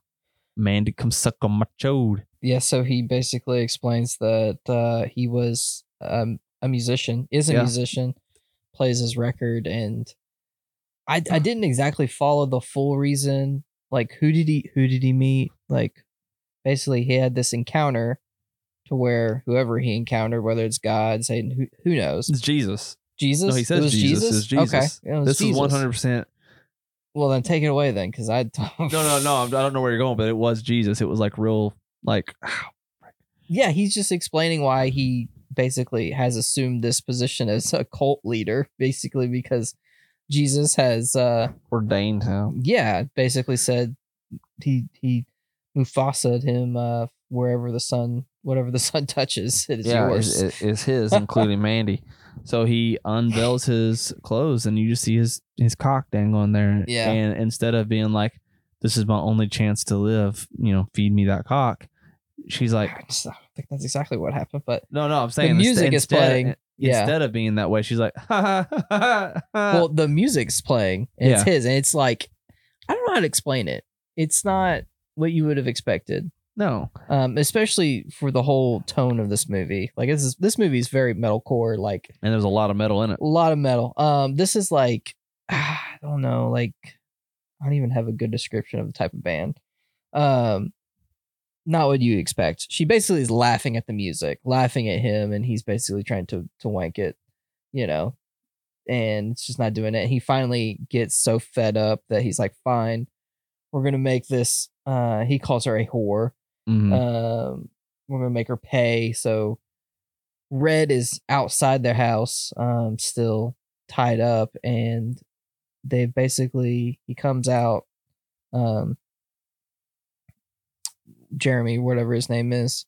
Mandy, come suck on my chode." Yeah, so he basically explains that uh he was um a musician, is a Yeah. musician, plays his record and I I didn't exactly follow the full reason. Like who did he who did he meet? Like basically he had this encounter to where whoever he encountered, whether it's God, Satan, who who knows? It's Jesus. Jesus? No, he It says was Jesus. It's Jesus. Okay. it was This is one hundred percent. Well then take it away then, because I No, no, no. I don't know where you're going, but it was Jesus. It was like real, like yeah, he's just explaining why he basically has assumed this position as a cult leader, basically because Jesus has, uh, ordained him. yeah, basically said he he Mufasa'd him uh, wherever the sun, whatever the sun touches, it is yeah, yours. it's, it's his, including Mandy. So he unveils his clothes, and you just see his his cock dangling there. Yeah. And instead of being like, "This is my only chance to live," you know, feed me that cock. She's like, think that's exactly what happened, but "No, no, I'm saying the music is playing. Yeah. Instead of being that way, she's like, ha, ha, ha, ha. well, the music's playing it's Yeah. his, and it's like I don't know how to explain it. It's not what you would have expected, no. um, especially for the whole tone of this movie. Like this is this movie is very metalcore, like And there's a lot of metal in it. a lot of metal. Um, this is like I don't know, like I don't even have a good description of the type of band. Um, not what you expect. She basically is laughing at the music, laughing at him, and he's basically trying to to wank it, you know, and it's just not doing it. He finally gets so fed up that he's like, "Fine, we're gonna make this." Uh, he calls her a whore Mhm. um we're gonna make her pay so red is outside their house um still tied up and they basically he comes out um jeremy whatever his name is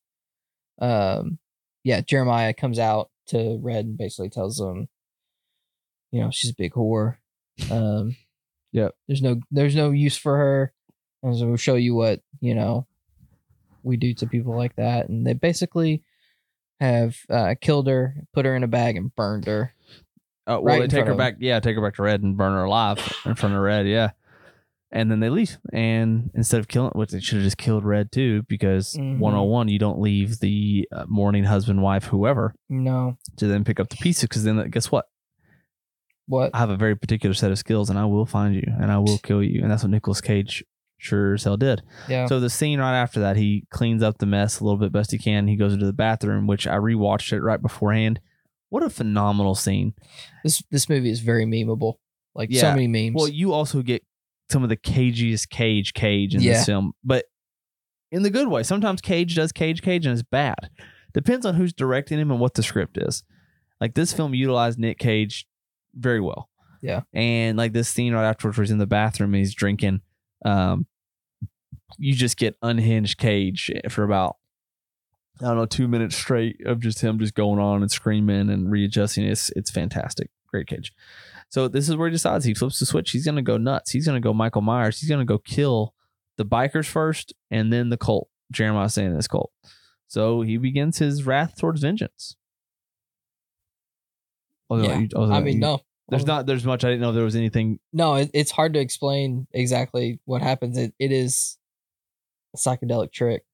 um yeah jeremiah comes out to red and basically tells him you know she's a big whore um Yep. there's no there's no use for her and so we'll show you what you know we do to people like that and they basically have uh, killed her put her in a bag and burned her Uh, well, right they take her back. Yeah, take her back to Red and burn her alive in front of Red. Yeah, and then they leave. And instead of killing, which they should have just killed Red too, because Mhm. 101, you don't leave the uh, mourning husband, wife, whoever, no to then pick up the pieces. Because then, guess what? what I have a very particular set of skills, and I will find you, and I will kill you. And that's what Nicolas Cage sure as hell did. yeah So the scene right after that, he cleans up the mess a little bit best he can. He goes into the bathroom, which I rewatched it right beforehand. What a phenomenal scene! this this movie is very memeable like Yeah. so many memes Well, you also get some of the cagiest Cage Cage in Yeah. this film, but in the good way. Sometimes Cage does Cage Cage and it's bad. Depends on who's directing him and what the script is. Like this film utilized Nick Cage very well. Yeah. And like this scene right afterwards where he's in the bathroom and he's drinking. Um, you just get unhinged Cage for about I don't know two minutes straight of just him just going on and screaming and readjusting. It's it's fantastic. Great Cage. So this is where he decides he flips the switch. He's gonna go nuts. He's gonna go Michael Myers. He's gonna go kill the bikers first and then the cult. Jeremiah saying this cult. So he begins his wrath towards vengeance. Oh, Yeah. you- oh, i mean you- no There's not there's much I didn't know there was anything no it, it's hard to explain exactly what happens it, it is a psychedelic trick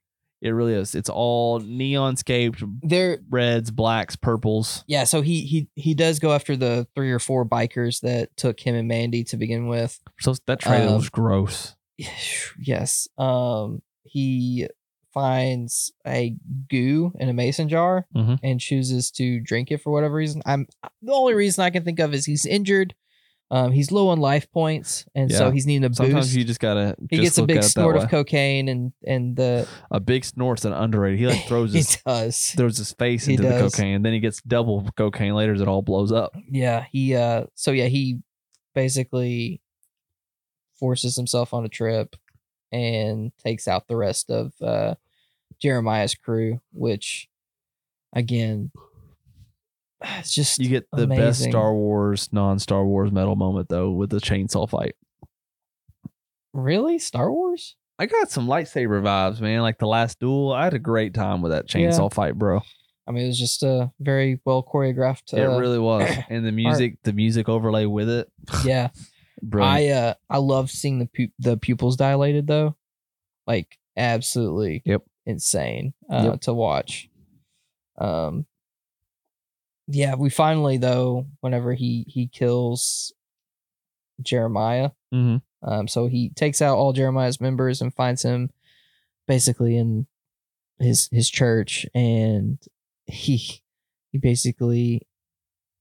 it really is. It's all neon scaped there reds, blacks, purples. yeah so he he he does go after the three or four bikers that took him and mandy to begin with So that trailer Um, was gross. yes um he finds a goo in a mason jar Mhm. and chooses to drink it for whatever reason i'm the only reason i can think of is he's injured um he's low on life points and so Yeah. he's needing a Sometimes boost you just gotta he just gets a look big at it that snort way. of cocaine and and the a big snort's an underrated. He like throws he his does throws his face He into the does. cocaine, and then he gets double cocaine later as it all blows up. yeah he uh so yeah he basically forces himself on a trip and takes out the rest of uh jeremiah's crew which again it's just You get the best Star Wars, non Star Wars metal moment though with the chainsaw fight. really star wars I got some lightsaber vibes, man. Like the last duel, I had a great time with that chainsaw fight, bro. i mean it was just a very well choreographed it uh, really was, and the music, the music overlay with it, yeah brilliant. i uh i love seeing the pu- the pupils dilated though like absolutely Yep. insane uh Yep. to watch um yeah we finally though whenever he he kills jeremiah hmm um so he takes out all jeremiah's members and finds him basically in his his church and he he basically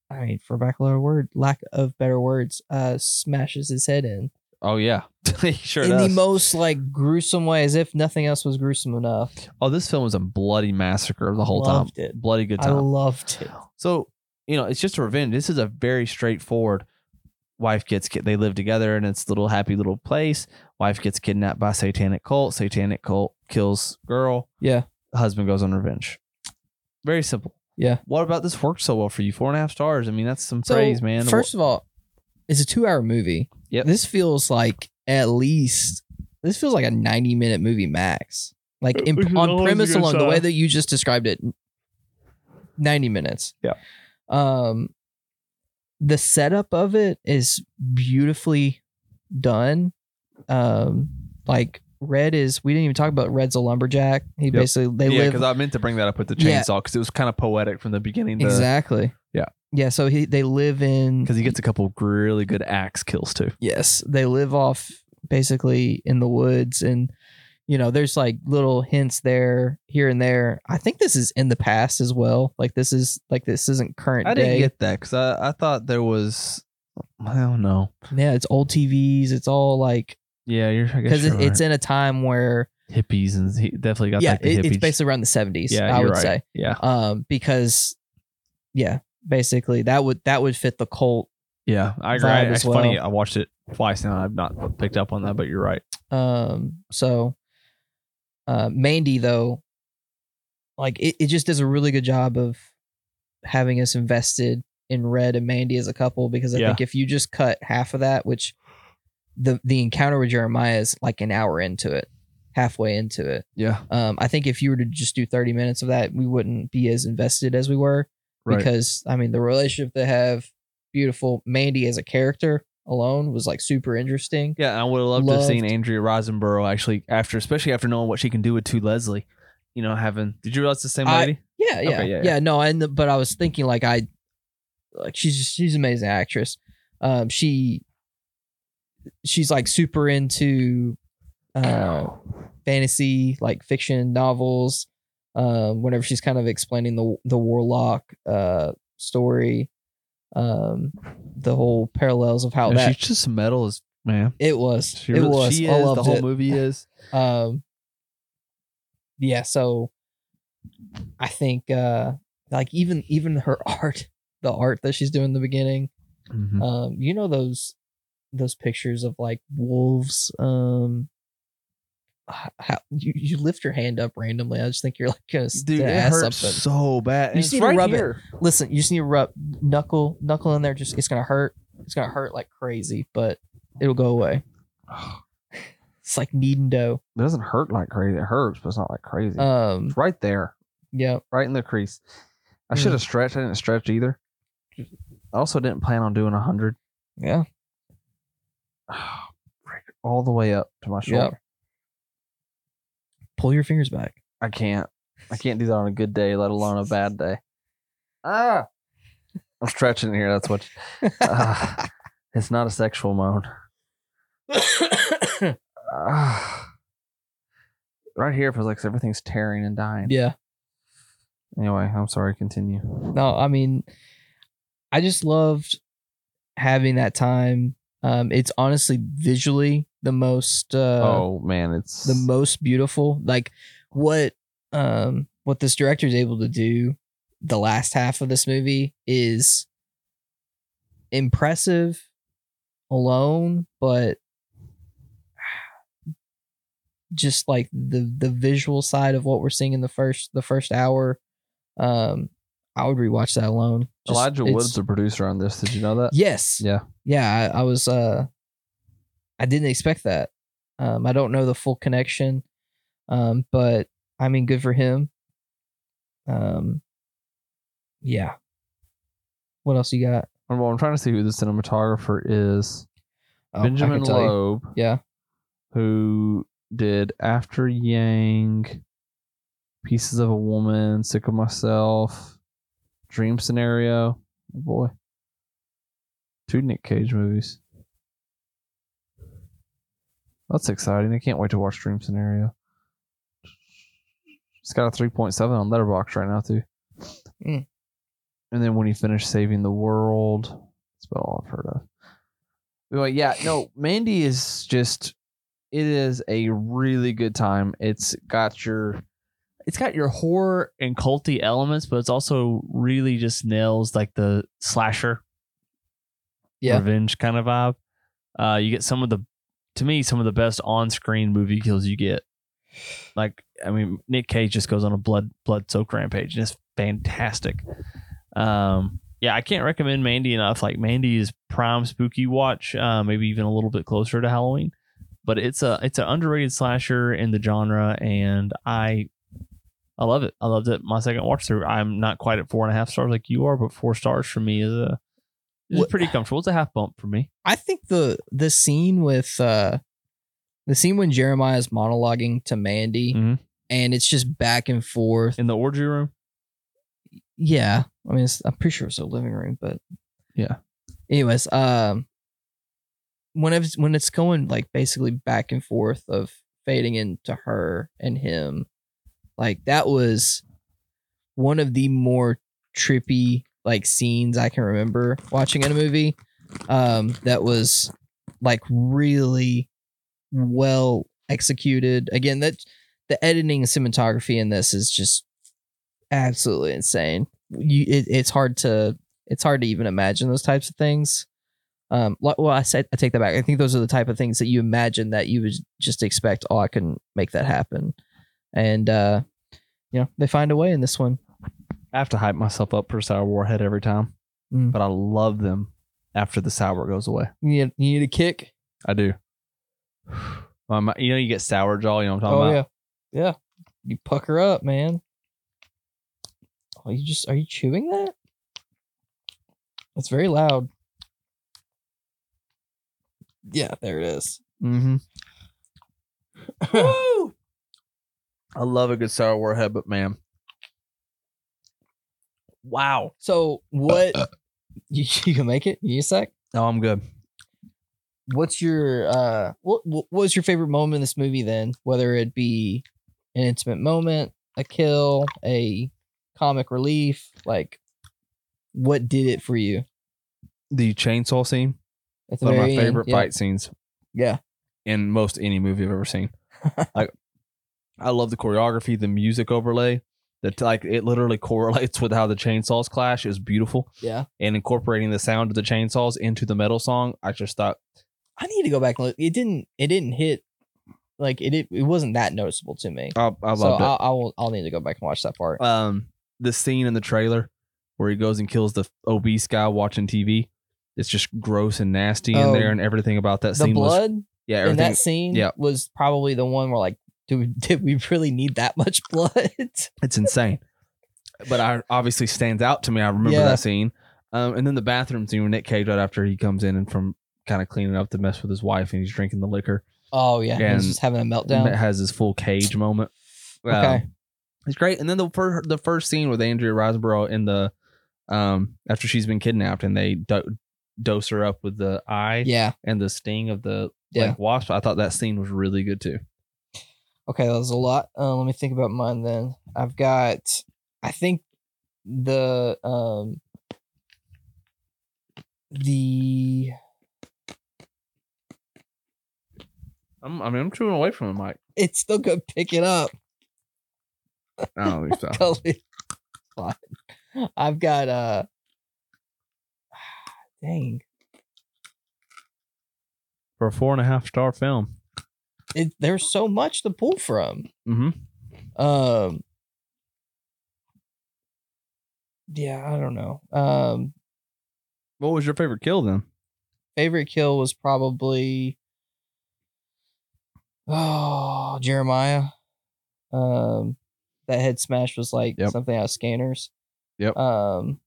i mean for lack of a word lack of better words uh smashes his head in Oh yeah, he sure in does. the most like gruesome way as if nothing else was gruesome enough oh, this film was a bloody massacre the whole Loved time. it. Bloody good i time. loved it So, you know, it's just a revenge. This is a very straightforward wife gets they live together in its little happy little place. Wife gets kidnapped by satanic cult. Satanic cult kills girl. yeah Husband goes on revenge. Very simple. Yeah. What about this worked so well for you? Four and a half stars. I mean, that's some so praise, man. first of all it's a two hour movie Yep. this feels like at least this feels like a 90 minute movie max like in, on premise alone the way that you just described it 90 minutes Yeah. Um, the setup of it is beautifully done. Um, like Red is. We didn't even talk about Red's a lumberjack. He Yep. basically they yeah, live because I meant to bring that up with the chainsaw because it was kind of poetic from the beginning. exactly. Yeah. So he they live in Because he gets a couple really good axe kills too. Yes, they live off basically in the woods and you know, there's like little hints there here and there. I think this is in the past as well. Like this is like this isn't current I day. didn't get that because I, I thought there was. I don't know. yeah, it's old TVs. It's all like Yeah, you're. Because it, it's in a time where hippies and he definitely got yeah, like the it, it's basically around the 70s. yeah, I would right. say, Yeah, um, because yeah, basically that would that would fit the cult. yeah, I agree. Vibe as it's funny. well. I watched it twice now. I've not picked up on that, but you're right. Um, so uh, Mandy though, like it, it just does a really good job of having us invested in Red and Mandy as a couple because I Yeah. think if you just cut half of that, which the the encounter with Jeremiah is like an hour into it, halfway into it. Yeah, Um, I think if you were to just do thirty minutes of that, we wouldn't be as invested as we were right. because I mean the relationship they have, beautiful. Mandy as a character alone was like super interesting. Yeah, I would have loved, to have seen Andrea Riseborough actually after, especially after knowing what she can do with To Leslie. You know, having. Did you realize the same I- lady? Yeah, yeah, Okay, yeah, yeah, yeah. No, and the, but I was thinking like I, like she's just, she's an amazing actress. Um, she, she's like super into, uh, fantasy like fiction novels. Um, whenever she's kind of explaining the the warlock uh story, um, the whole parallels of how that she's just metal as man. it was. She, it was. She is. The whole it. movie is. Um, yeah, so I think uh like even even her art, the art that she's doing in the beginning, Mhm. um, you know those those pictures of like wolves, um. How you, you lift your hand up randomly? I just think you're like gonna, Dude, it ask hurts something. so bad. You just need to right rub it. Listen, you just need to rub knuckle knuckle in there. Just it's gonna hurt. It's gonna hurt like crazy, but it'll go away. It's like kneading dough. It doesn't hurt like crazy. It hurts, but it's not like crazy. Um, it's right there, yeah, right in the crease. I Mm. should have stretched. I didn't stretch either. I also didn't plan on doing a hundred. yeah. all the way up to my shoulder. Pull your fingers back. I can't. I can't do that on a good day, let alone a bad day. Ah, I'm stretching here. That's what. Ah, it's not a sexual moan. Ah. right here feels like everything's tearing and dying. yeah. Anyway, I'm sorry. Continue. No, I mean, I just loved having that time. Um, it's honestly visually the most uh, oh man, it's the most beautiful. Like what um what this director is able to do the last half of this movie is impressive alone, but just like the the visual side of what we're seeing in the first the first hour, um, I would rewatch that alone. Just- Elijah Wood's the producer on this. Did you know that? Yes. Yeah. Yeah. I, I was uh I didn't expect that. Um I don't know the full connection. Um, but I mean good for him. Um yeah. What else you got? Well, I'm trying to see who the cinematographer is. Oh, Benjamin. Loeb, Yeah. who did After Yang, Pieces of a Woman, Sick of Myself, Dream Scenario. Oh boy. Two Nick Cage movies. That's exciting. I can't wait to watch Dream Scenario. It's got a 3.7 on Letterboxd right now, too. Mm. And then when he finished Saving the World, that's about all I've heard of. But yeah, no, Mandy is just it is a really good time. It's got your it's got your horror and culty elements, but it's also really just nails like the slasher Yeah. revenge kind of vibe. Uh you get some of the to me, some of the best on screen movie kills you get. Like I mean, Nick Cage just goes on a blood blood soaked rampage and it's fantastic. Um yeah, I can't recommend Mandy enough. Like Mandy is prime spooky watch, uh, maybe even a little bit closer to Halloween. But it's a it's an underrated slasher in the genre, and I I love it. I loved it. My second watch through. I'm not quite at four and a half stars like you are, but four stars for me is a is pretty comfortable. It's a half bump for me. I think the the scene with uh the scene when Jeremiah's monologuing to Mandy Mhm. and it's just back and forth. In the orgy room, Yeah. I mean it's, I'm pretty sure it's a living room, but Yeah. Anyways, um when it's when it's going like basically back and forth of fading into her and him, like that was one of the more trippy like scenes I can remember watching in a movie. Um that was like really well executed. Again, that the editing and cinematography in this is just absolutely insane. You it, it's hard to it's hard to even imagine those types of things. Um, well, I said I take that back. I think those are the type of things that you imagine that you would just expect. Oh, I can make that happen, and uh, you know they find a way in this one. I have to hype myself up for Sour Warhead every time, Mm. but I love them after the sour goes away. You need, you need a kick. I do. Mi- you know, you get sour jaw. You know what I'm talking about? Oh about? yeah, yeah. You pucker up, man. Oh, you just are you chewing that? That's very loud. Yeah, there it is. Mm-hmm. Woo! I love a good sour warhead, but man, wow. So what? you, you can make it. You need a sec. Oh, I'm good. What's your uh? What what was your favorite moment in this movie? Then, whether it be an intimate moment, a kill, a comic relief, like what did it for you? The chainsaw scene, At the one of my very end? favorite Yeah. fight scenes Yeah. in most any movie I've ever seen. like, I love the choreography, the music overlay. That like it literally correlates with how the chainsaws clash is beautiful, Yeah. and incorporating the sound of the chainsaws into the metal song. I just thought I need to go back and look. It didn't. It didn't hit. Like it. It, it wasn't that noticeable to me. I, I so loved it. I'll, I will. I'll need to go back and watch that part. um the scene in the trailer where he goes and kills the obese guy watching TV. It's just gross and nasty in Oh. there, and everything about that the scene was blood yeah, in that scene yeah. was probably the one where like, do we, did we really need that much blood? It's insane, but I obviously stands out to me. I remember Yeah. that scene, um, and then the bathroom scene with Nick Cage right after he comes in and from kind of cleaning up the mess with his wife, and he's drinking the liquor. oh yeah, And- he's just having a meltdown. has his full Cage moment. Okay. it's great. And then the first the first scene with Andrea Riseborough in the um after she's been kidnapped and they do- dose her up with the eye Yeah. and the sting of the Yeah. like wasp. I thought that scene was really good too. Okay, that was a lot. Uh, let me think about mine then. I've got, I think the um the I'm, I mean, I'm chewing away from the mic. it's still gonna pick it up. I don't think so. Cully. Fine. I've got uh dang. For a four and a half star film. It there's so much to pull from. Mm-hmm. Um Yeah, I don't know. Um What was your favorite kill then? favorite kill was probably oh Jeremiah. Um that head smash was like Yep. something out of scanners. Yep. Um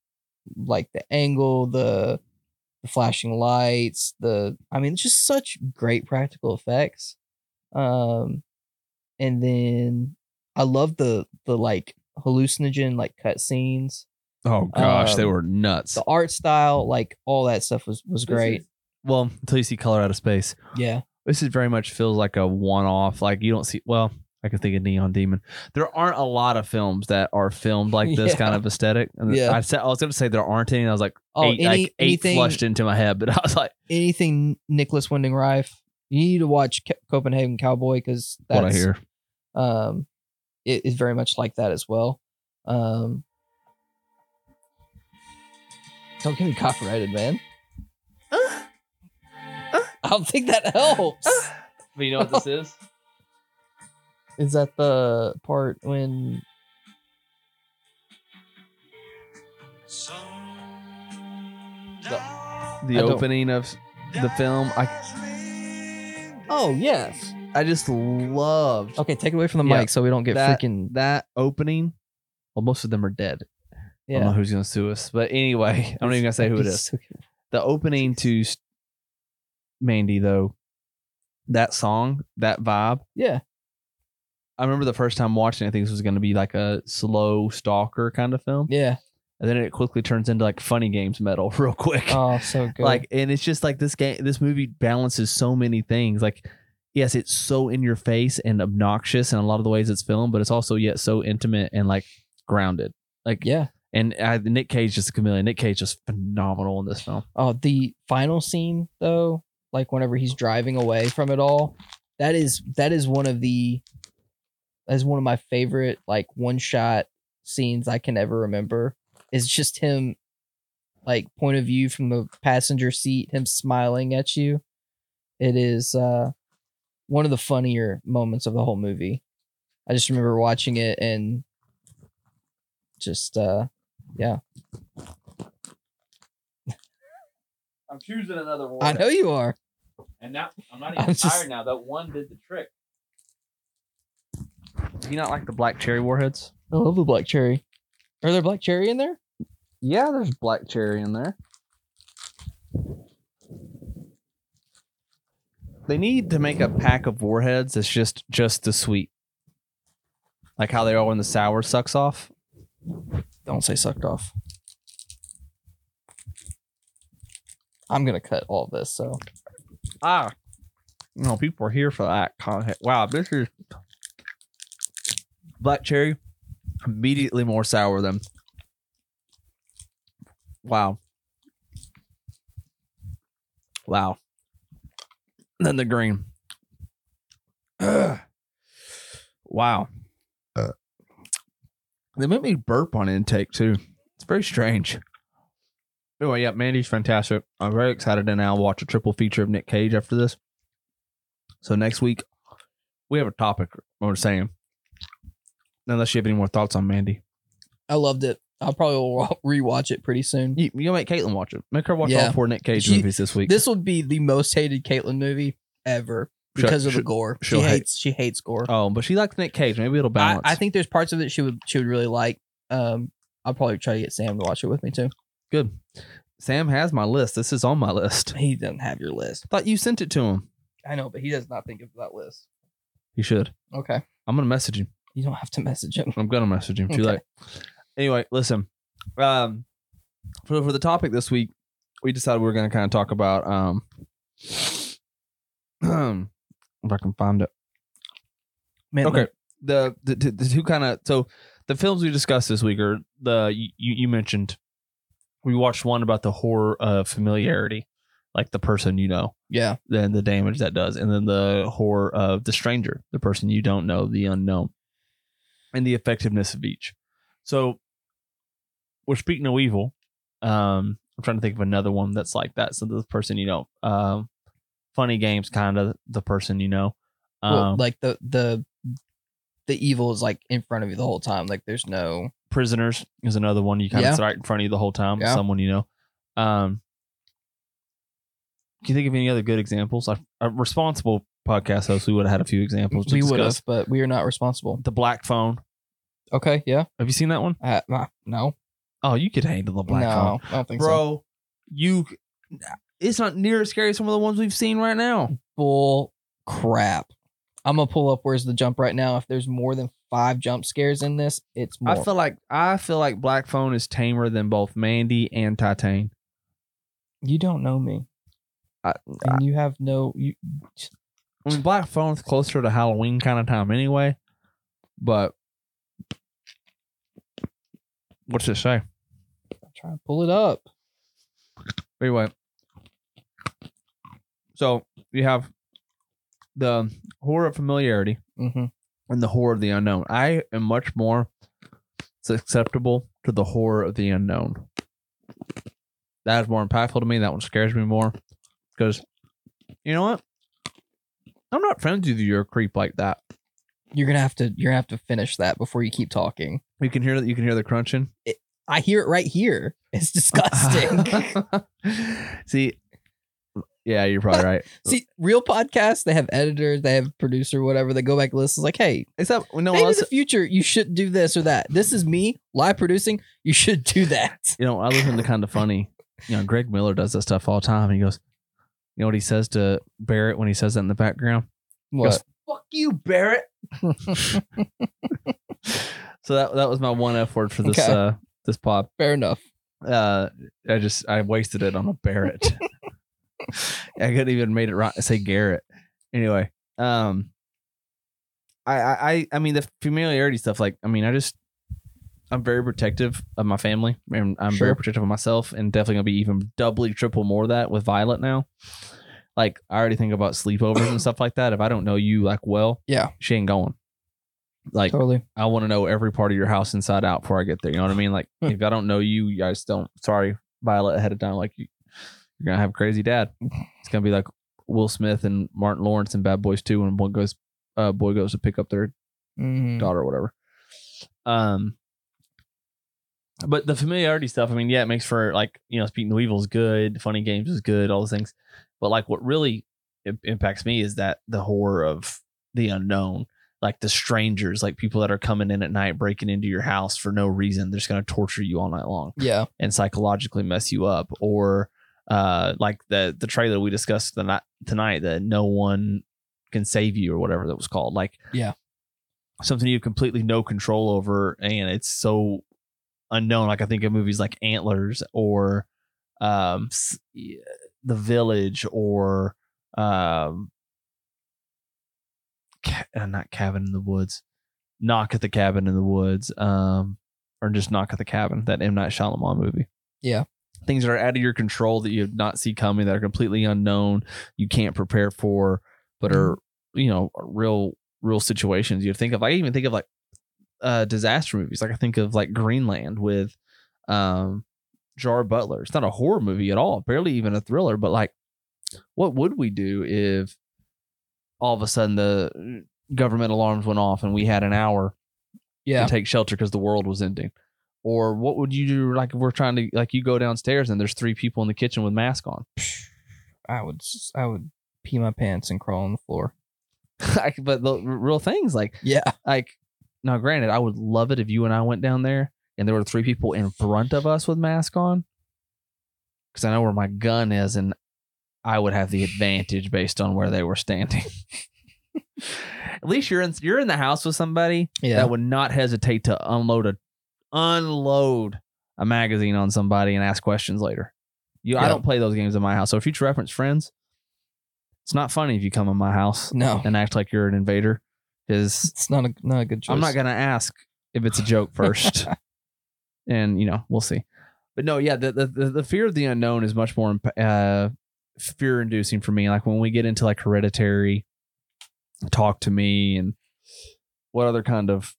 like the angle, the the flashing lights, the I mean just such great practical effects. Um and then I love the the like hallucinogen like cut scenes. Oh gosh, they Um, were nuts. The art style, like all that stuff was was great. Well, until you see color out of space. Yeah. this is very much feels like a one-off like you don't see well i can think of neon demon there aren't a lot of films that are filmed like this Yeah. kind of aesthetic and Yeah. i said i was going to say there aren't any i was like Oh, eight, any like eight anything flushed into my head but i was like anything Nicolas Winding Refn. You need to watch Ca- Copenhagen Cowboy because that's what i hear um it is very much like that as well. Um Don't get me copyrighted, man. I don't think that helps. but you know what this is Is that the part when the I don't- opening of the film i Oh yes. I just loved Okay, take it away from the Yeah, mic so we don't get that- freaking. that opening. Well, most of them are dead. I don't know who's gonna sue us, but anyway, I'm not even gonna say who it is. The opening to S- Mandy though, that song, that vibe. Yeah. I remember the first time watching. it, I think this was gonna be like a slow stalker kind of film, Yeah. And then it quickly turns into like funny games metal real quick. Oh, so good. like and it's just like this game this movie balances so many things like yes it's so in your face and obnoxious in a lot of the ways it's filmed but it's also yet so intimate and like grounded like yeah. and uh, nick cage is just a chameleon nick cage just phenomenal in this film Oh, the final scene though, like whenever he's driving away from it all, that is that is one of the that is one of my favorite like one shot scenes I can ever remember. Is just him like point of view from the passenger seat, him smiling at you. It is uh one of the funnier moments of the whole movie. I just remember watching it and just uh yeah. i'm choosing another one I know you are. and now i'm not even I'm just- tired now that one did the trick do you not like the black cherry warheads I love the black cherry. Are there black cherry in there? Yeah there's black cherry in there. They need to make a pack of warheads that's just just the sweet. Like how they are when the sour sucks off. Don't say sucked off. I'm gonna cut all this. So. Ah. No people are here for that content. Wow this is black cherry. Immediately more sour than wow. Wow. Then the green. Ugh. wow uh. they make me burp on intake too. It's very strange. Anyway yeah mandy's fantastic. I'm very excited to now watch a triple feature of nick cage after this. So next week we have a topic we're saying unless you have any more thoughts on mandy. I loved it. I'll probably will rewatch it pretty soon. you, you make caitlin watch it make her watch Yeah. all four nick cage She- movies this week This would be the most hated Caitlyn movie ever because of the gore. She she'll hate- hates. She hates gore. oh but she likes nick cage maybe it'll I, balance I think there's parts of it she would she would really like. Um, I'll probably try to get Sam to watch it with me too. good sam has my list this is on my list He doesn't have your list. thought you sent it to him I know, but he does not think of that list. you should Okay, i'm gonna message him you don't have to message him. I'm gonna message him. Too Okay. late. Anyway, listen. Um, for for the topic this week, we decided we were gonna kind of talk about um, if I can find it. Man, Okay, the the, the, the two kind of so the films we discussed this week are the you you mentioned. We watched one about the horror of familiarity, like the person you know, Yeah, then the damage that does, and then the horror of the stranger, the person you don't know, the unknown, and the effectiveness of each. So we're speaking no evil. Um, I'm trying to think of another one that's like that. So the person you know, um, funny games, kind of the person you know. Um, well, like the the the evil is like in front of you the whole time. Like there's no. prisoners is another one you kind Yeah. of right in front of you the whole time. Yeah. Someone you know. Um, can you think of any other good examples? A, a responsible podcast host, we would have had a few examples. To We would have, but we are not responsible. The Black Phone. Okay, yeah. Have you seen that one? Uh, no, Oh, you could handle the Black Phone, no, I don't think so. bro. You, it's not near as scary as some of the ones we've seen right now. Bull crap. I'm gonna pull up where's the jump right now. If there's more than five jump scares in this, it's more. I feel like I feel like Black Phone is tamer than both Mandy and Titan. you don't know me, I, and you have no. You I mean, Black Phone's closer to Halloween kind of time anyway. But what's it say? Try pull it up. Anyway, so you have the horror of familiarity Mm-hmm. and the horror of the unknown. I am much more susceptible to the horror of the unknown. That is more impactful to me. That one scares me more because you know what? I'm not friends with you. You're a creep like that. You're gonna have to. You're gonna have to finish that before you keep talking. You can hear that. You can hear the crunching. I hear it right here. It's disgusting. See, Yeah, you're probably right. See, real podcasts, they have editors, they have producer, whatever. They go back and listen. It's like, hey, Except no one maybe in the future you should do this or that. This is me live producing. You should do that. You know, I listen to Kinda Funny. You know, Greg Miller does that stuff all the time. He goes, you know what he says to Barrett when he says that in the background? What? Fuck you, Barrett. So that that was my one F word for this Okay. uh this pod. Fair enough. Uh, I just I wasted it on a Barrett. I couldn't even made it right say Garrett. Anyway, um, I I I- I mean the familiarity stuff. Like I mean I just I'm very protective of my family, and I'm very protective of myself, and definitely gonna be even doubly triple more that with Violet now. Like I already think about sleepovers and stuff like that. If I don't know you like well, Yeah. she ain't going. Like Totally. I want to know every part of your house inside out before I get there. You know what I mean? Like Hmm. if I don't know you, you guys don't. Sorry, Violet ahead of time. Like you, you're gonna have a crazy dad. It's gonna be like Will Smith and Martin Lawrence and Bad Boys Two when one goes, uh, boy goes to pick up their Mhm. daughter or whatever. Um, but the familiarity stuff. I mean, yeah, it makes for like you know, Speak No Evil is good, funny games is good, all those things. But like, what really im- impacts me is that the horror of the unknown, like the strangers, like people that are coming in at night, breaking into your house for no reason. They're just gonna torture you all night long Yeah. and psychologically mess you up or uh like the the trailer we discussed the night tonight that no one can save you or whatever that was called like Yeah. something you have completely no control over and it's so unknown like i think of movies like antlers or um the village or um ca- uh, not cabin in the woods. Knock at the cabin in the woods um or just knock at the cabin that m. Night Shyamalan movie. Yeah. things that are out of your control that you have not see coming that are completely unknown you can't prepare for but are you know real real situations. You think of i even think of like uh disaster movies. Like i think of like greenland with um Gerard Butler. It's not a horror movie at all barely even a thriller but like what would we do if all of a sudden the government alarms went off and we had an hour Yeah. to take shelter because the world was ending or what would you do like if we're trying to like you go downstairs and there's three people in the kitchen with masks on I would. s- I would pee my pants and crawl on the floor. like, but the real things like Yeah. like now granted i would love it if you and i went down there and there were three people in front of us with mask on because i know where my gun is and i would have the advantage based on where they were standing at least you're in you're in the house with somebody Yeah. that would not hesitate to unload a unload a magazine on somebody and ask questions later you i don't play those games in my house so future reference friends it's not funny if you come in my house no. and act like you're an invader because It's not a not a good choice. I'm not gonna ask if it's a joke first, and you know we'll see. But no, yeah, the the, the, the fear of the unknown is much more uh, fear inducing for me. Like when we get into like hereditary, talk to me, and what other kind of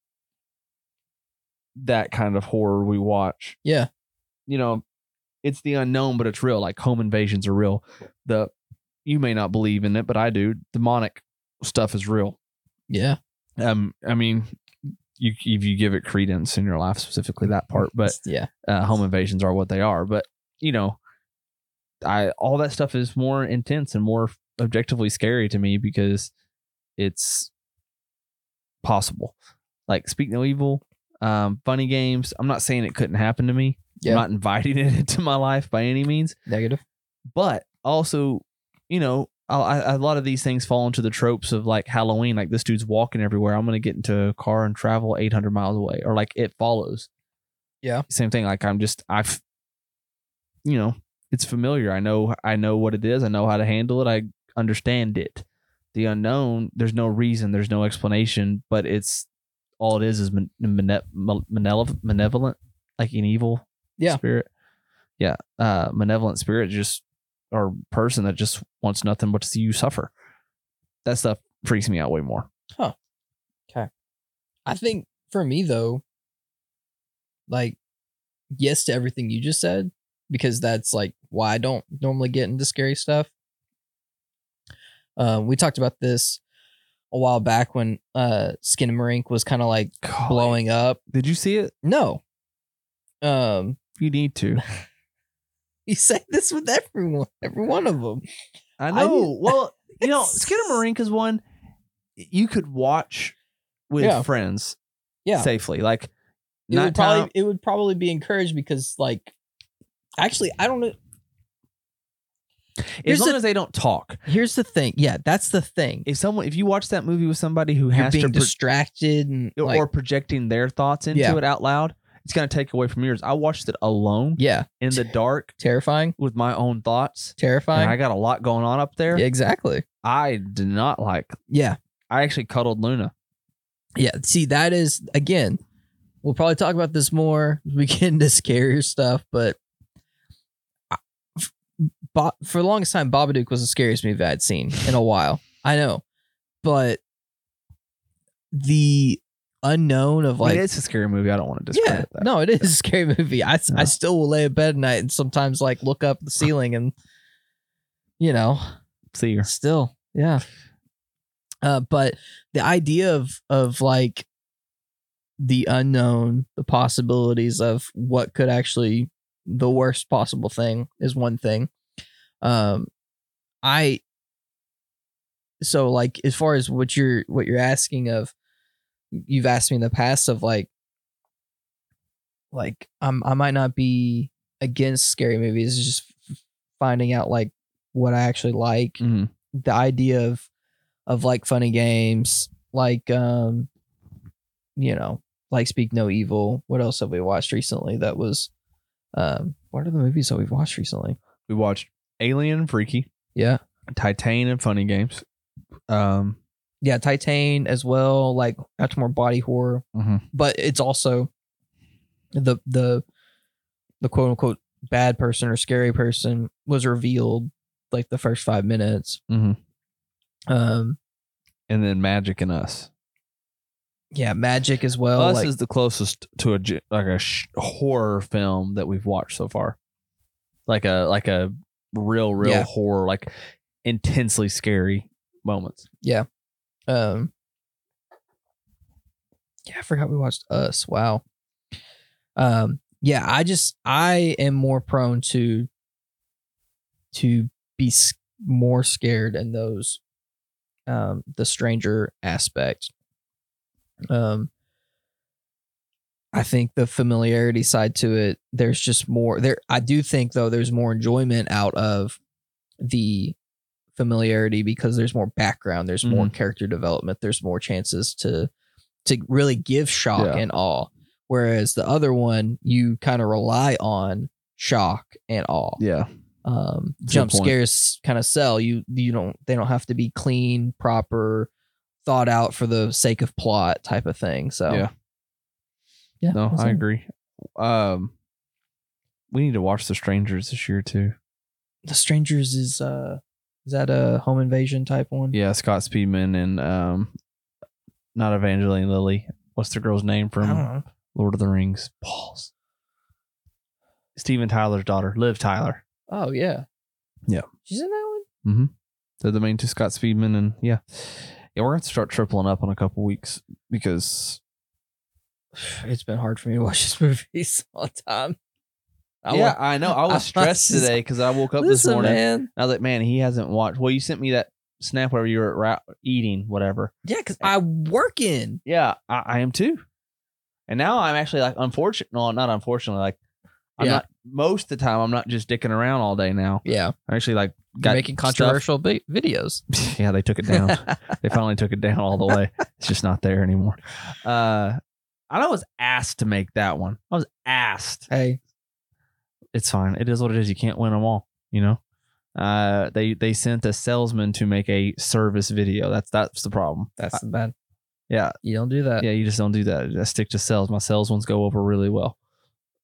that kind of horror we watch. Yeah. You know, it's the unknown, but it's real. Like home invasions are real. The you may not believe in it, but I do. Demonic stuff is real Yeah. um i mean you if you give it credence in your life specifically that part but yeah. uh, home invasions are what they are but you know i all that stuff is more intense and more objectively scary to me because it's possible like speak no evil um funny games i'm not saying it couldn't happen to me Yeah. i'm not inviting it into my life by any means Negative. but also, you know, I, I, a lot of these things fall into the tropes of like Halloween. Like this dude's walking everywhere. I'm gonna get into a car and travel 800 miles away, or like it follows. Yeah. Same thing. Like I'm just I've, you know, it's familiar. I know I know what it is. I know how to handle it. I understand it. The unknown. There's no reason. There's no explanation. But it's all it is is man, malevolent, malevolent, like an evil Yeah. spirit. Yeah. Uh, malevolent spirit just or person that just wants nothing but to see you suffer. That stuff freaks me out way more. Huh. Okay. I think for me though, like yes to everything you just said, because that's like why I don't normally get into scary stuff. Uh, we talked about this a while back when uh Skinamarink was kind of like blowing up. Did you see it? No. Um You need to. you say this with everyone, every one of them. I I know. did- well, you know, Skinamarink one you could watch with Yeah. friends Yeah. safely. Like it would probably it would probably be encouraged because like actually I don't know. here's as long the- as they don't talk. Here's the thing. Yeah, that's the thing. If someone if you watch that movie with somebody who You're has being to pro- distracted and or like, projecting their thoughts into Yeah. it out loud, it's gonna take away from yours. I watched it alone yeah, in the dark terrifying, with my own thoughts. Terrifying. I got a lot going on up there. Yeah, exactly. I did not like Yeah, I actually cuddled Luna. yeah. See, that is again. We'll probably talk about this more. as We get into scarier stuff, but Bo- for the longest time, Babadook was the scariest movie I'd seen in a while. I know, but the unknown of I like mean, it's a scary movie. I don't want to yeah, discredit that. no, it is a scary movie. I, No. I still will lay in bed at night and sometimes like look up the ceiling and you know See her. still yeah uh but the idea of of like the unknown the possibilities of what could actually the worst possible thing is one thing um i so like as far as what you're what you're asking of you've asked me in the past of like like i'm i might not be against scary movies it's just finding out like what i actually like Mhm. the idea of of like funny games like um you know like speak no evil what else have we watched recently that was um what are the movies that we've watched recently We watched Alien and Freaky, yeah Titan and Funny Games. Um, yeah titan as well like that's more body horror mhm. but it's also the the the quote unquote bad person or scary person was revealed like the first five minutes Mhm. um and then Magic and Us. yeah magic as well Us like, is the closest to a like a sh- horror film that we've watched so far. Like a like a real real Yeah. horror, like intensely scary moments. Yeah. Um, yeah, I forgot we watched Us. Wow. Um, yeah, I just I am more prone to to be more scared in those um the stranger aspect. Um, I think the familiarity side to it, there's just more there. I do think though, there's more enjoyment out of the familiarity because there's more background, there's more character development, there's more chances to to really give shock Yeah. and awe. Whereas the other one, you kind of rely on shock and awe. Yeah. Um, jump point. scares kind of sell you. You don't. They don't have to be clean, proper, thought out for the sake of plot type of thing. So Yeah. Yeah. No, I it. agree. Um, we need to watch The Strangers this year too. The Strangers is uh, is that a home invasion type one? Yeah, Scott Speedman and um, not Evangeline Lilly. What's the girl's name from. Lord of the Rings? Balls. Steven Tyler's daughter, Liv Tyler. Oh yeah. Yeah. She's in that one. Mm-hmm. They're the main two, Scott Speedman, and yeah, yeah, we're gonna start tripling up in a couple weeks because It's been hard for me to watch this movie all the time. I yeah, want- I know I I was stressed was- today because I woke up this morning. man. I was like, man, he hasn't watched. Well, you sent me that snap wherever you were ra- eating, whatever. Yeah, because I work in. Yeah, I, I am too. And now I'm actually like unfortunate. No, not unfortunately. Like I'm Yeah. not most of the time. I'm not just dicking around all day now. Yeah, I actually like got making controversial vi- videos. yeah, they took it down. they finally took it down all the way. It's just not there anymore. Uh, I was asked to make that one. I was asked. hey, It's fine. It is what it is. You can't win them all. You know. Uh, they they sent a salesman to make a service video. That's that's the problem. that's the bad. Yeah, You don't do that. yeah. You just don't do that. I stick to sales. My sales ones go over really well.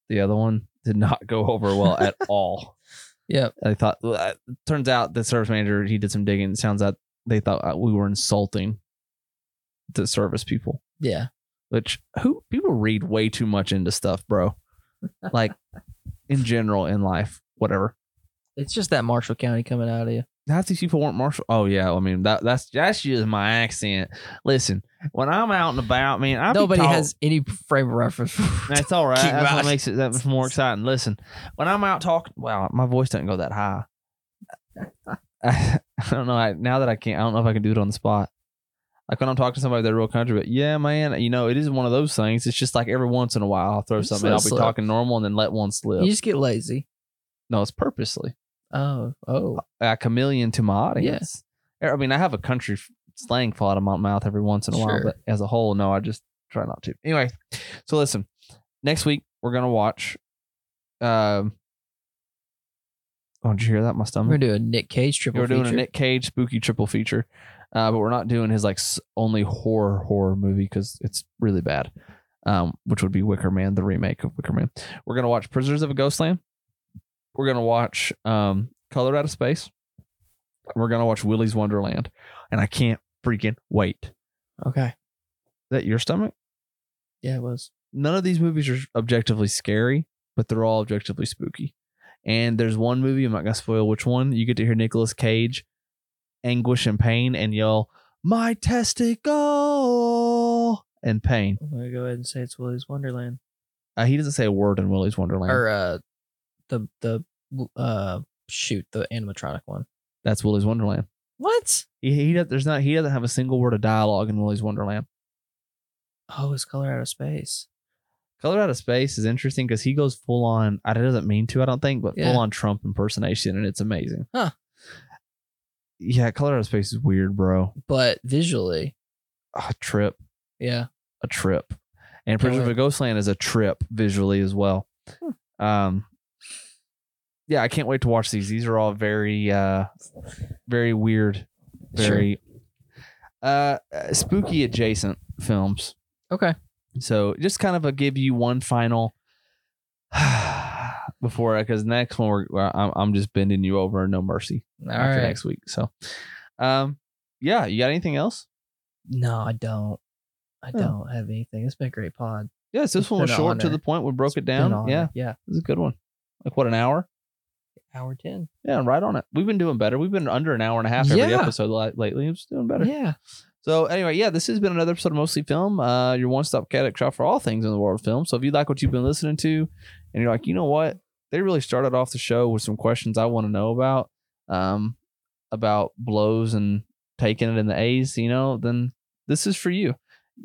The other one did not go over well at all. Yep. I thought. well, uh, Turns out the service manager he did some digging. It sounds that they thought uh, we were insulting the service people. Yeah. Which who people read way too much into stuff, bro. Like in general in life, whatever. It's just that Marshall County coming out of you. Half these people weren't Marshall. Oh yeah, I mean that that's that's just my accent. Listen, when I'm out and about, man, I Nobody has any frame of reference. That's all right. That's what makes it that much more exciting. Listen, when I'm out talking, wow, my voice doesn't go that high. I, don't know. I, now that I can't, I don't know if I can do it on the spot. Like when I'm talking to somebody they're real country, but yeah, man, you know, it is one of those things. It's just like every once in a while I'll throw Just something. let I'll be slip. talking normal and then let one slip. You just get lazy. no, it's purposely. Oh, oh. A chameleon to my audience. I mean, I have a country f- slang fall out of my mouth every once in a while, Sure. but as a whole, no, I just try not to. Anyway, so listen, next week we're gonna watch. Um, oh, did you hear that? My We're stomach. gonna do a Nick Cage triple We're doing feature. a Nick Cage spooky triple feature, uh, but we're not doing his like only horror horror movie because it's really bad. Um, which would be Wicker Man, the remake of Wicker Man. We're gonna watch Prisoners of a Ghostland. We're gonna watch um, Color Out of Space. We're gonna watch Willy's Wonderland, and I can't freaking wait. Okay, Is Okay. that your stomach? Yeah, it was. None of these movies are objectively scary, but they're all objectively spooky. And there's one movie, I'm not gonna spoil which one. You get to hear Nicolas Cage anguish and pain and yell, My testicle and pain. I'm gonna go ahead and say it's Willy's Wonderland. Uh, he doesn't say a word in Willy's Wonderland. Or uh the the uh shoot, the animatronic one. That's Willy's Wonderland. What? He, he does, there's not he doesn't have a single word of dialogue in Willy's Wonderland. Oh, it's color out of space. Color Out of Space is interesting because he goes full on. I doesn't mean to, I don't think, but Yeah. full on Trump impersonation, and it's amazing. Huh. Yeah, Color Out of Space is weird, bro. But visually, A trip, yeah. a trip, and Prisoner of a Ghostland is a trip visually as well. Um, yeah, I can't wait to watch these. These are all very, uh, very weird, Sure. very, uh, uh, spooky adjacent films. Okay. So just kind of a give you one final before because next one we're I'm, I'm just bending you over no mercy All after right. next week. So, um, yeah, you got anything else? No, I don't. I Oh. don't have anything. It's been a great pod. Yes, this It's one was short to the point. We broke It's it down. Yeah, Yeah. it was a good one. Like what an hour? Hour 10. Yeah, right on it. We've been doing better. We've been under an hour and a half every Yeah. episode li- lately. It's doing better. Yeah. So anyway, yeah, this has been another episode of Mostly Film, uh, your one-stop caddick shop for all things in the world of film. So if you like what you've been listening to, and you're like, you know what, they really started off the show with some questions I want to know about, um, about blows and taking it in the A's, you know, then this is for you,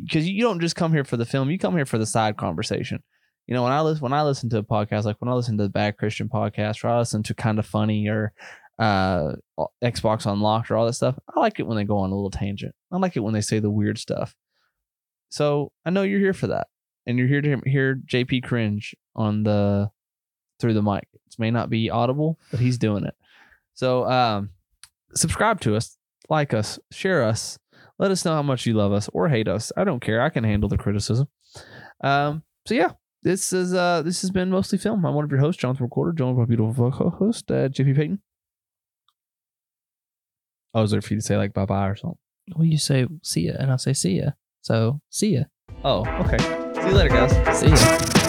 because you don't just come here for the film, you come here for the side conversation. You know, when I listen when I listen to a podcast, like when I listen to the Bad Christian podcast, or I listen to Kinda Funny or uh Xbox Unlocked or all that stuff. I like it when they go on a little tangent. I like it when they say the weird stuff. So I know you're here for that, and you're here to hear JP cringe on the through the mic. It may not be audible, but he's doing it. So um, subscribe to us, like us, share us. Let us know how much you love us or hate us. I don't care. I can handle the criticism. Um, so yeah, this is uh this has been mostly film. I'm one of your hosts, Jonathan Recorder, joined by my beautiful co-host, uh, JP Payton. I was there for you to say like bye bye or something. Well, you say see ya, and I say see ya. So see ya. Oh, okay. See you later, guys. See ya.